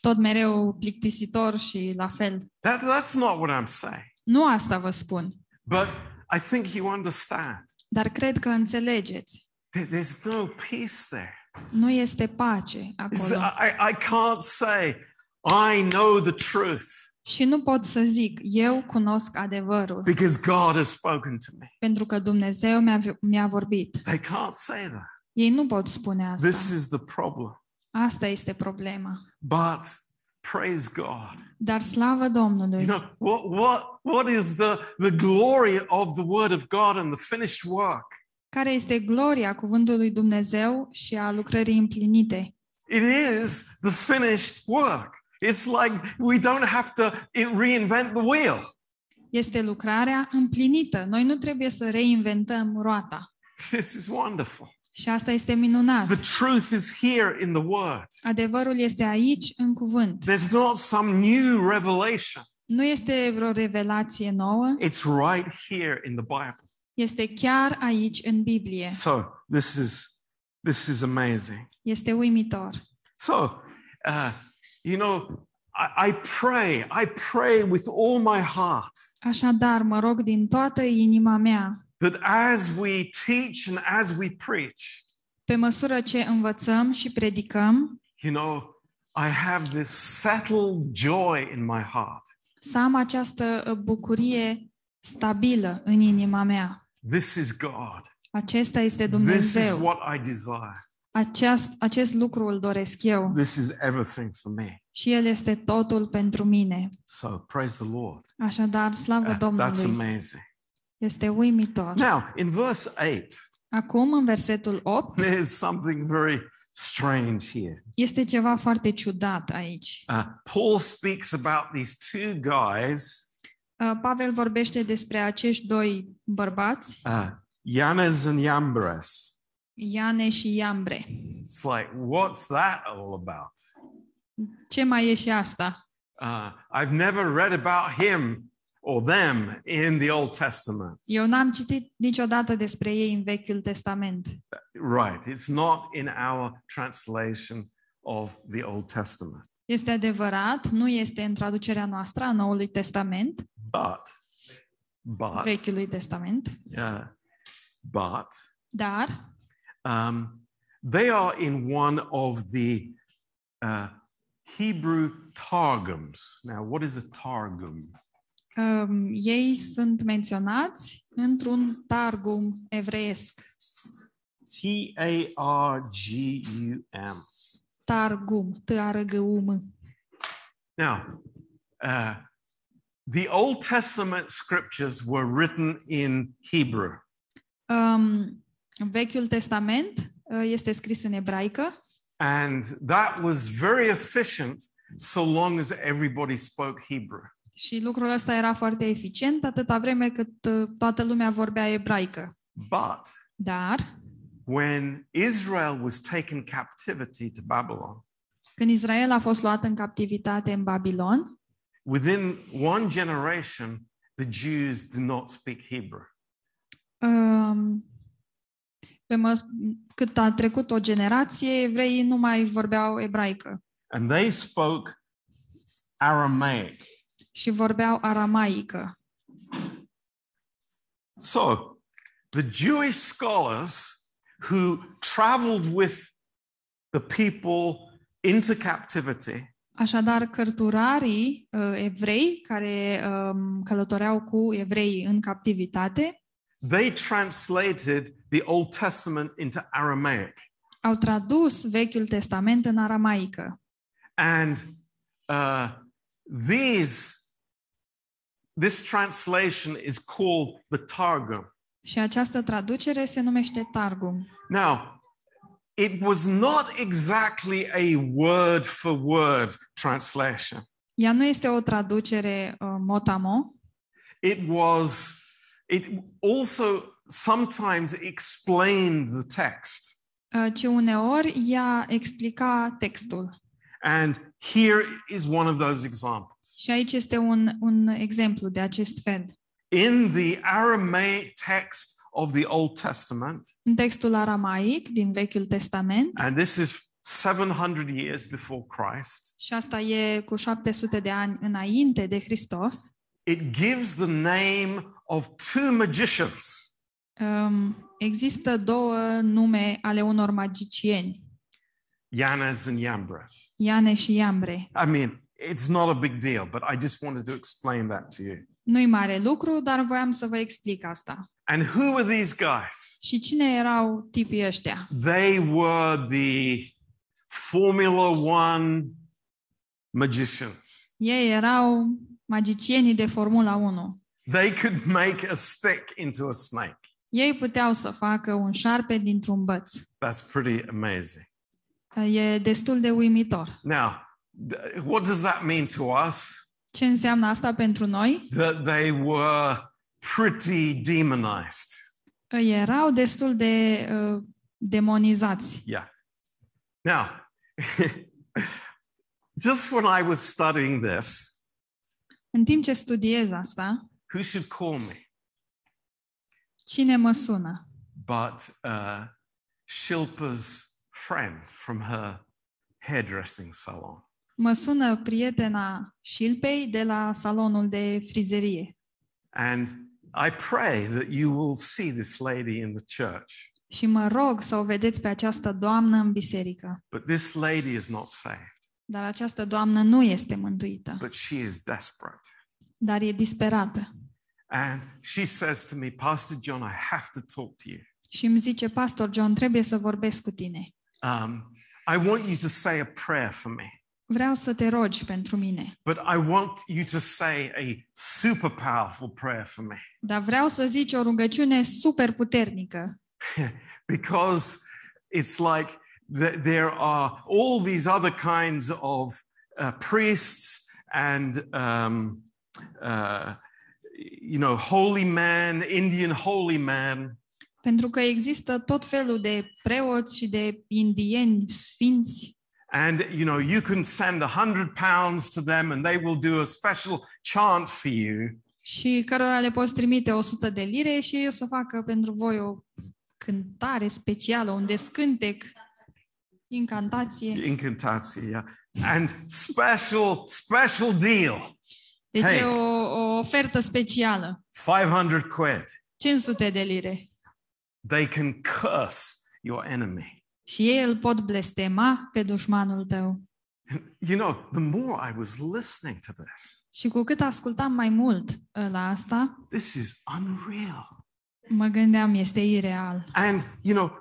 tot mereu plictisitor și la fel. That, that's not what I'm saying. Nu asta vă spun, But I think you understand. dar cred că înțelegeți. There- There's no peace there. Nu este pace It's- acolo. I, I can't say, I know the truth Și nu pot să zic, eu cunosc adevărul, because God has spoken to me. pentru că Dumnezeu mi-a, mi-a vorbit. They can't say that. Ei nu pot spune This asta. is the problem. Asta este problema. But praise God. Dar slavă Domnului! You know, what, what, what is the, the glory of the Word of God and the finished work? Care este gloria cuvântului Dumnezeu și a lucrării împlinite? It is the finished work. It's like we don't have to i- reinvent the wheel. Este lucrarea împlinită. Noi nu trebuie să reinventăm roata. This is wonderful. Și asta este minunat. The truth is here in the Word. Adevărul este aici, în cuvânt. There's not some new revelation. Nu este vreo revelație nouă, It's right here in the Bible. Este chiar aici, în Biblie. So this is this is amazing. Este uimitor. So, uh, you know, I, I pray, I pray with all my heart Așadar, mă rog din toată inima mea, that as we teach and as we preach, pe măsură ce învățăm și predicăm, you know, I have this settled joy in my heart. să am această uh, bucurie stabilă în inima mea. This is God. Acesta este This is Dumnezeu. what I desire. Aceast, acest lucru îl doresc eu This is everything for me. și El este totul pentru mine. So praise the Lord. Așadar, slavă Uh, that's Domnului. amazing. Este uimitor. Now, in verse 8, Acum, în versetul 8, there's something very strange here. este ceva foarte ciudat aici. Uh, Paul speaks about these two guys, Uh, Pavel vorbește despre acești doi bărbați, uh, Yanes and Yambres. Iane și Iambre. It's like, what's that all about? Ce mai e și asta? Uh, I've never read about him or them in the Old Testament. Eu n-am citit niciodată despre ei în Vechiul Testament. Right, it's not in our translation of the Old Testament. Este adevărat, nu este în traducerea noastră a Noului Testament, But, but, Vechiului Testament, uh, but, dar? Um, they are in one of the uh, Hebrew Targums. Now, what is a Targum? um, ei sunt menționați într-un targum evreiesc. T A R G U M. Targum, t a r g u m Now, uh, the Old Testament scriptures were written in Hebrew. Um, Vechiul Testament uh, este scris în ebraică And that was very efficient so long as everybody spoke Hebrew. și lucrul ăsta era foarte eficient atâta vreme cât uh, toată lumea vorbea ebraică. But Dar when Israel was taken captivity to Babylon, când Israel a fost luat în captivitate în Babilon, within one generation, the Jews did not speak Hebrew. um, pe măs- cât a trecut o generație, evreii nu mai vorbeau ebraică And they spoke Aramaic. și vorbeau aramaică. So the Jewish scholars who traveled with the people into captivity Așadar, cărturarii uh, evrei care um, călătoreau cu evreii în captivitate they translated the Old Testament into Aramaic. au tradus Vechiul Testament în aramaică. And uh, these, this translation is called the Targum. Și această traducere se numește Targum. Now, it was not exactly a word for word translation. Ea nu este o traducere uh, motamo, It was, it also sometimes explained the text. uh, ci uneori ea explica textul. And here is one of those examples. Și aici este un, un exemplu de acest fel. In the Aramaic text of the Old Testament, În textul aramaic din Vechiul Testament, and this is 700 years before Christ, și asta e cu 700 de ani înainte de Hristos, it gives the name of two magicians. um, există două nume ale unor magicieni, Yanes and Yambres. Iane și Iambre. I mean, it's not a big deal, but I just wanted to explain that to you. Nu-i mare lucru, dar voiam să vă explic asta. And who were these guys? Și cine erau tipii ăștia? They were the Formula One magicians. Ei erau magicienii de Formula 1. They could make a stick into a snake. Ei puteau să facă un șarpe dintr-un băț. That's pretty amazing. E destul de uimitor. Now, th- what does that mean to us? Ce înseamnă asta pentru noi? That they were pretty demonized. Erau destul de uh, demonizați. Yeah. Now, just when I was studying this, În timp ce studiez asta, who should call me? cine mă sună? But uh, Shilpa's friend from her hairdressing salon. Mă sună prietena Șilpei de la salonul de frizerie. And I pray that you will see this lady in the church. Și mă rog să o vedeți pe această doamnă în biserică. But this lady is not saved, Dar această doamnă nu este mântuită, but she is desperate. dar e disperată. And she says to me, Pastor John, I have to talk to you. Și îmi zice, Pastor John, trebuie să vorbesc cu tine. Um, I want you to say a prayer for me, Vreau să te rogi pentru mine, but I want you to say a super powerful prayer for me. Dar vreau să zici o rugăciune super puternică, because it's like th- there are all these other kinds of uh, priests and, um, uh, you know, holy man, Indian holy man. pentru că există tot felul de preoți și de indieni sfinți And you know, you can send a hundred pounds to them, and they will do a special chant for you. și cărora le poți trimite 100 de lire și ei o să facă pentru voi o cântare specială, un descântec, incantație. Incantatia, yeah. And special, special deal. Deci Hey. e o, o ofertă specială, 500 quid. 500 de lire. They can curse your enemy. Și ei îl pot blestema pe dușmanul tău. You know, the more I was listening to this, Și cu cât ascultam mai mult uh, la asta, this is unreal. mă gândeam, este ireal. And, you know,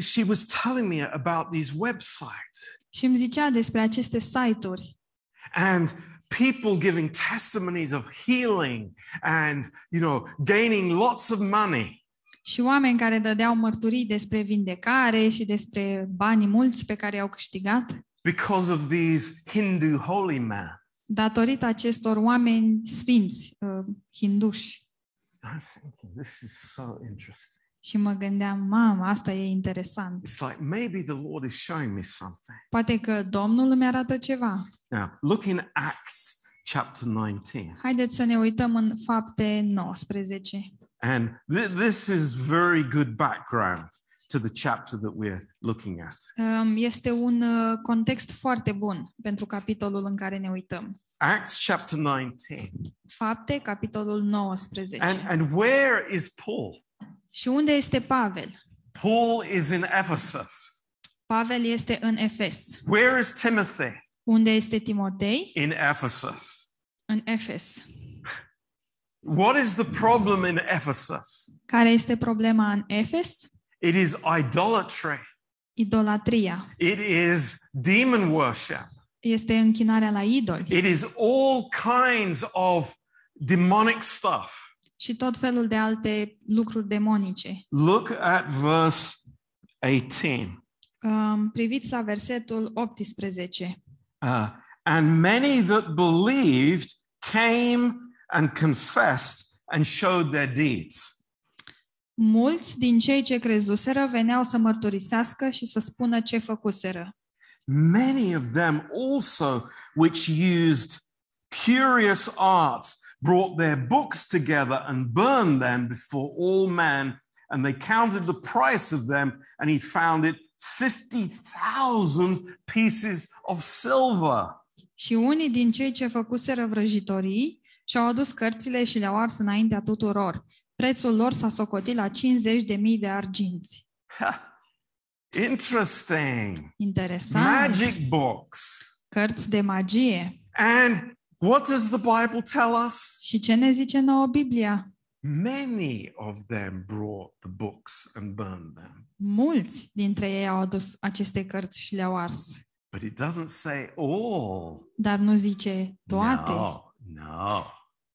she was telling me about these websites Și îmi zicea despre aceste site-uri and people giving testimonies of healing and, you know, gaining lots of money. Și oameni care dădeau mărturii despre vindecare și despre banii mulți pe care i-au câștigat because of these Hindu holy men. datorită acestor oameni sfinți, uh, hinduși. I'm thinking, this is so interesting. Și mă gândeam, mamă, asta e interesant. It's like maybe the Lord is showing me something. Poate că Domnul îmi arată ceva. Now, look in Acts chapter 19. Haideți să ne uităm în fapte 19. And th- this is very good background to the chapter that we're looking at. Um, Este un uh, context foarte bun pentru capitolul în care ne uităm. Acts chapter 19. Fapte, capitolul 19. And, and where is Paul? Și unde este Pavel? Paul is in Ephesus. Pavel este în Efes. Where is Timothy? Unde este Timotei? In Ephesus. În Efes. What is the problem in Ephesus? Care este problema în Efes? It is idolatry. Idolatria. It is demon worship. Este închinarea la idoli It is all kinds of demonic stuff. și tot felul de alte lucruri demonice. Look at verse 18. Um, priviți la versetul 18. Uh, And many that believed came and confessed and showed their deeds. Mulți din cei ce crezuseră veneau să mărturisească și să spună ce făcuseră. Many of them also, which used curious arts, brought their books together and burned them before all men. And they counted the price of them, and he found it 50,000 pieces of silver. Și unii din cei ce făcuseră vrăjitorii și-au adus cărțile și le-au ars înaintea tuturor. Prețul lor s-a socotit la 50.000 de arginți. Interesting. Interesant. Magic books. Cărți de magie. And what does the Bible tell us? Și ce ne zice nouă Biblia? Many of them brought the books and burned them. Mulți dintre ei au adus aceste cărți și le-au ars. But it doesn't say all. Dar nu zice toate. No, no,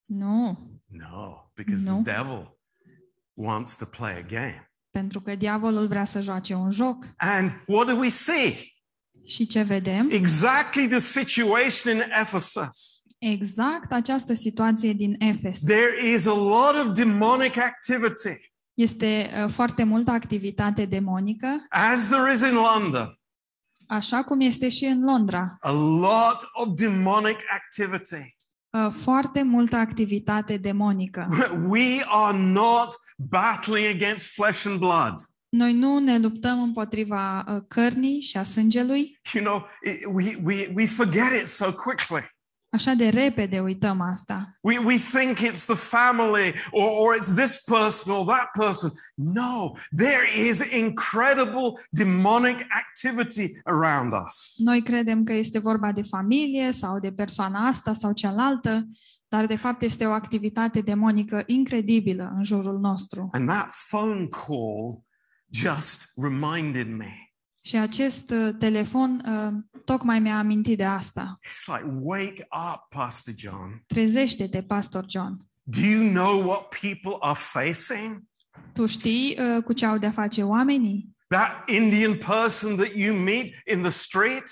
Nu, no, because No. the devil wants to play a game. pentru că diavolul vrea să joace un joc. And what do we see? Și ce vedem? Exactly the situation in Ephesus. Exact această situație din Efes. There is a lot of demonic activity, Este uh, foarte multă activitate demonică, as there is in London. așa cum este și în Londra. A lot of demonic activity. Uh, Foarte multă activitate demonică. We are not battling against flesh and blood. Noi nu ne luptăm împotriva uh, cărnii și a sângelui, You know, it, we, we, we forget it so quickly. Așa de repede uităm asta. We, we think it's the family or, or it's this person or that person. No, there is incredible demonic activity around us. Noi credem că este vorba de familie sau de persoana asta sau cealaltă, dar de fapt este o activitate demonică incredibilă în jurul nostru. And that phone call just reminded me. Și acest uh, telefon uh, tocmai mi-a amintit de asta. It's like, wake up, Pastor John. Trezește-te, Pastor John. Do you know what people are facing? Tu știi uh, cu ce au de-a face oamenii? That Indian person that you meet in the street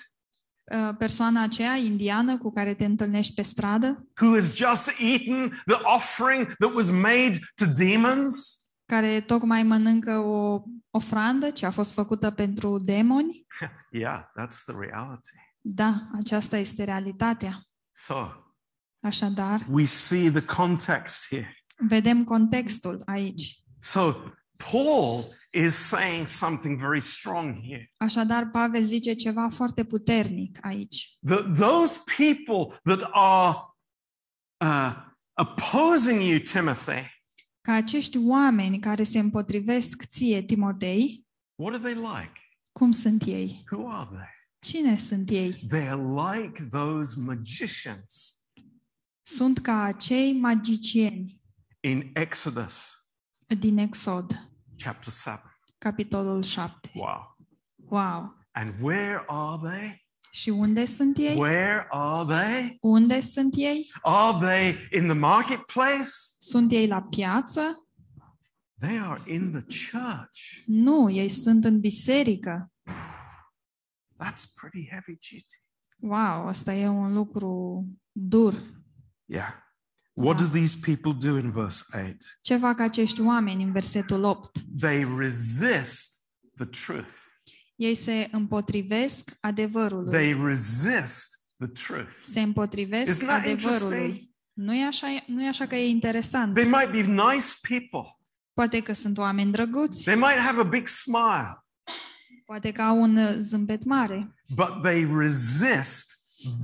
Uh, persoana aceea indiană cu care te întâlnești pe stradă, who has just eaten the offering that was made to demons? Care tocmai mănâncă o ofrandă ce a fost făcută pentru demoni. Yeah, that's the reality. Da, aceasta este realitatea. So Așadar, we see the context here. vedem contextul aici. So Paul is saying something very strong here. Așadar, Pavel zice ceva foarte puternic aici. That those people that are uh, opposing you, Timothy, Ca acești oameni care se împotrivesc ție, Timotei, what are they like? cum sunt ei? Who are they? Cine sunt ei? They are like those magicians Sunt ca acei magicieni in Exodus din Exod, chapter 7. capitolul 7. Wow. Wow! And where are they? Și unde sunt ei? Where are they? Unde sunt ei? Are they in the marketplace? Sunt ei la piață? They are in the church. Nu, ei sunt în biserică. That's pretty heavy duty. Wow, asta e un lucru dur. Yeah. What do these people do in verse 8? Ce fac acești oameni în versetul 8? They resist the truth. Ei se împotrivesc adevărului. They resist the truth. Se împotrivesc Isn't that adevărului. interesting? Nu e, așa, nu e așa că e interesant. They might be nice people. Poate că sunt oameni drăguți, They might have a big smile, poate că au un uh, zâmbet mare, but they resist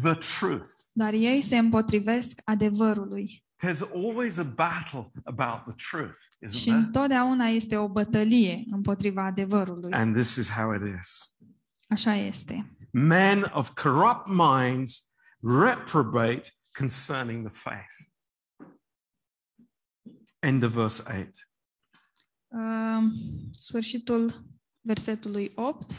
the truth. dar ei se împotrivesc adevărului. There's always a battle about the truth, isn't Și there? întotdeauna este o bătălie împotriva adevărului. And this is how it is. Așa este. Men of corrupt minds reprobate concerning the faith. End of verse 8. Uh, sfârșitul versetului 8.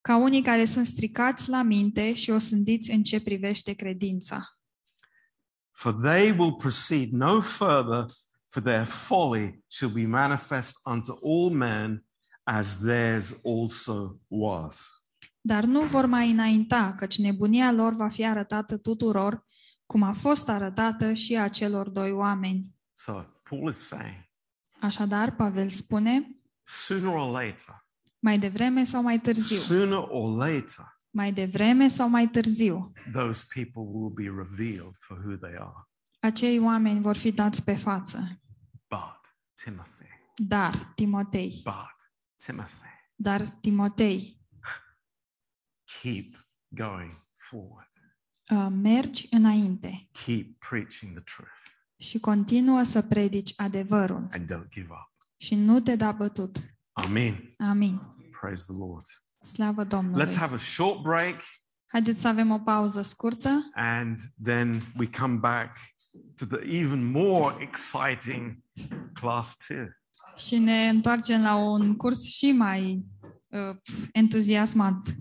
Ca unii care sunt stricați la minte și o sândiți în ce privește credința. For they will proceed no further, for their folly shall be manifest unto all men, as theirs also was. Dar nu vor mai înainta, căci nebunia lor va fi arătată tuturor, cum a fost arătată și a celor doi oameni. So Paul is saying, Așadar, Pavel spune, sooner or later, mai devreme sau mai târziu, sooner or later, mai devreme sau mai târziu, those people will be revealed for who they are. acei oameni vor fi dați pe față. But Timothy, Dar, Timotei, but Timothy, dar, Timotei, keep going forward. uh, mergi înainte Keep preaching the truth și continuă să predici adevărul and don't give up. și nu te da bătut. Amen. Amin. Praise the Lord. Slavă Domnului. Let's have a short break Haideți să avem o pauză scurtă and then we come back to the even more exciting class two. și ne întoarcem la un curs și mai uh, entuziasmant.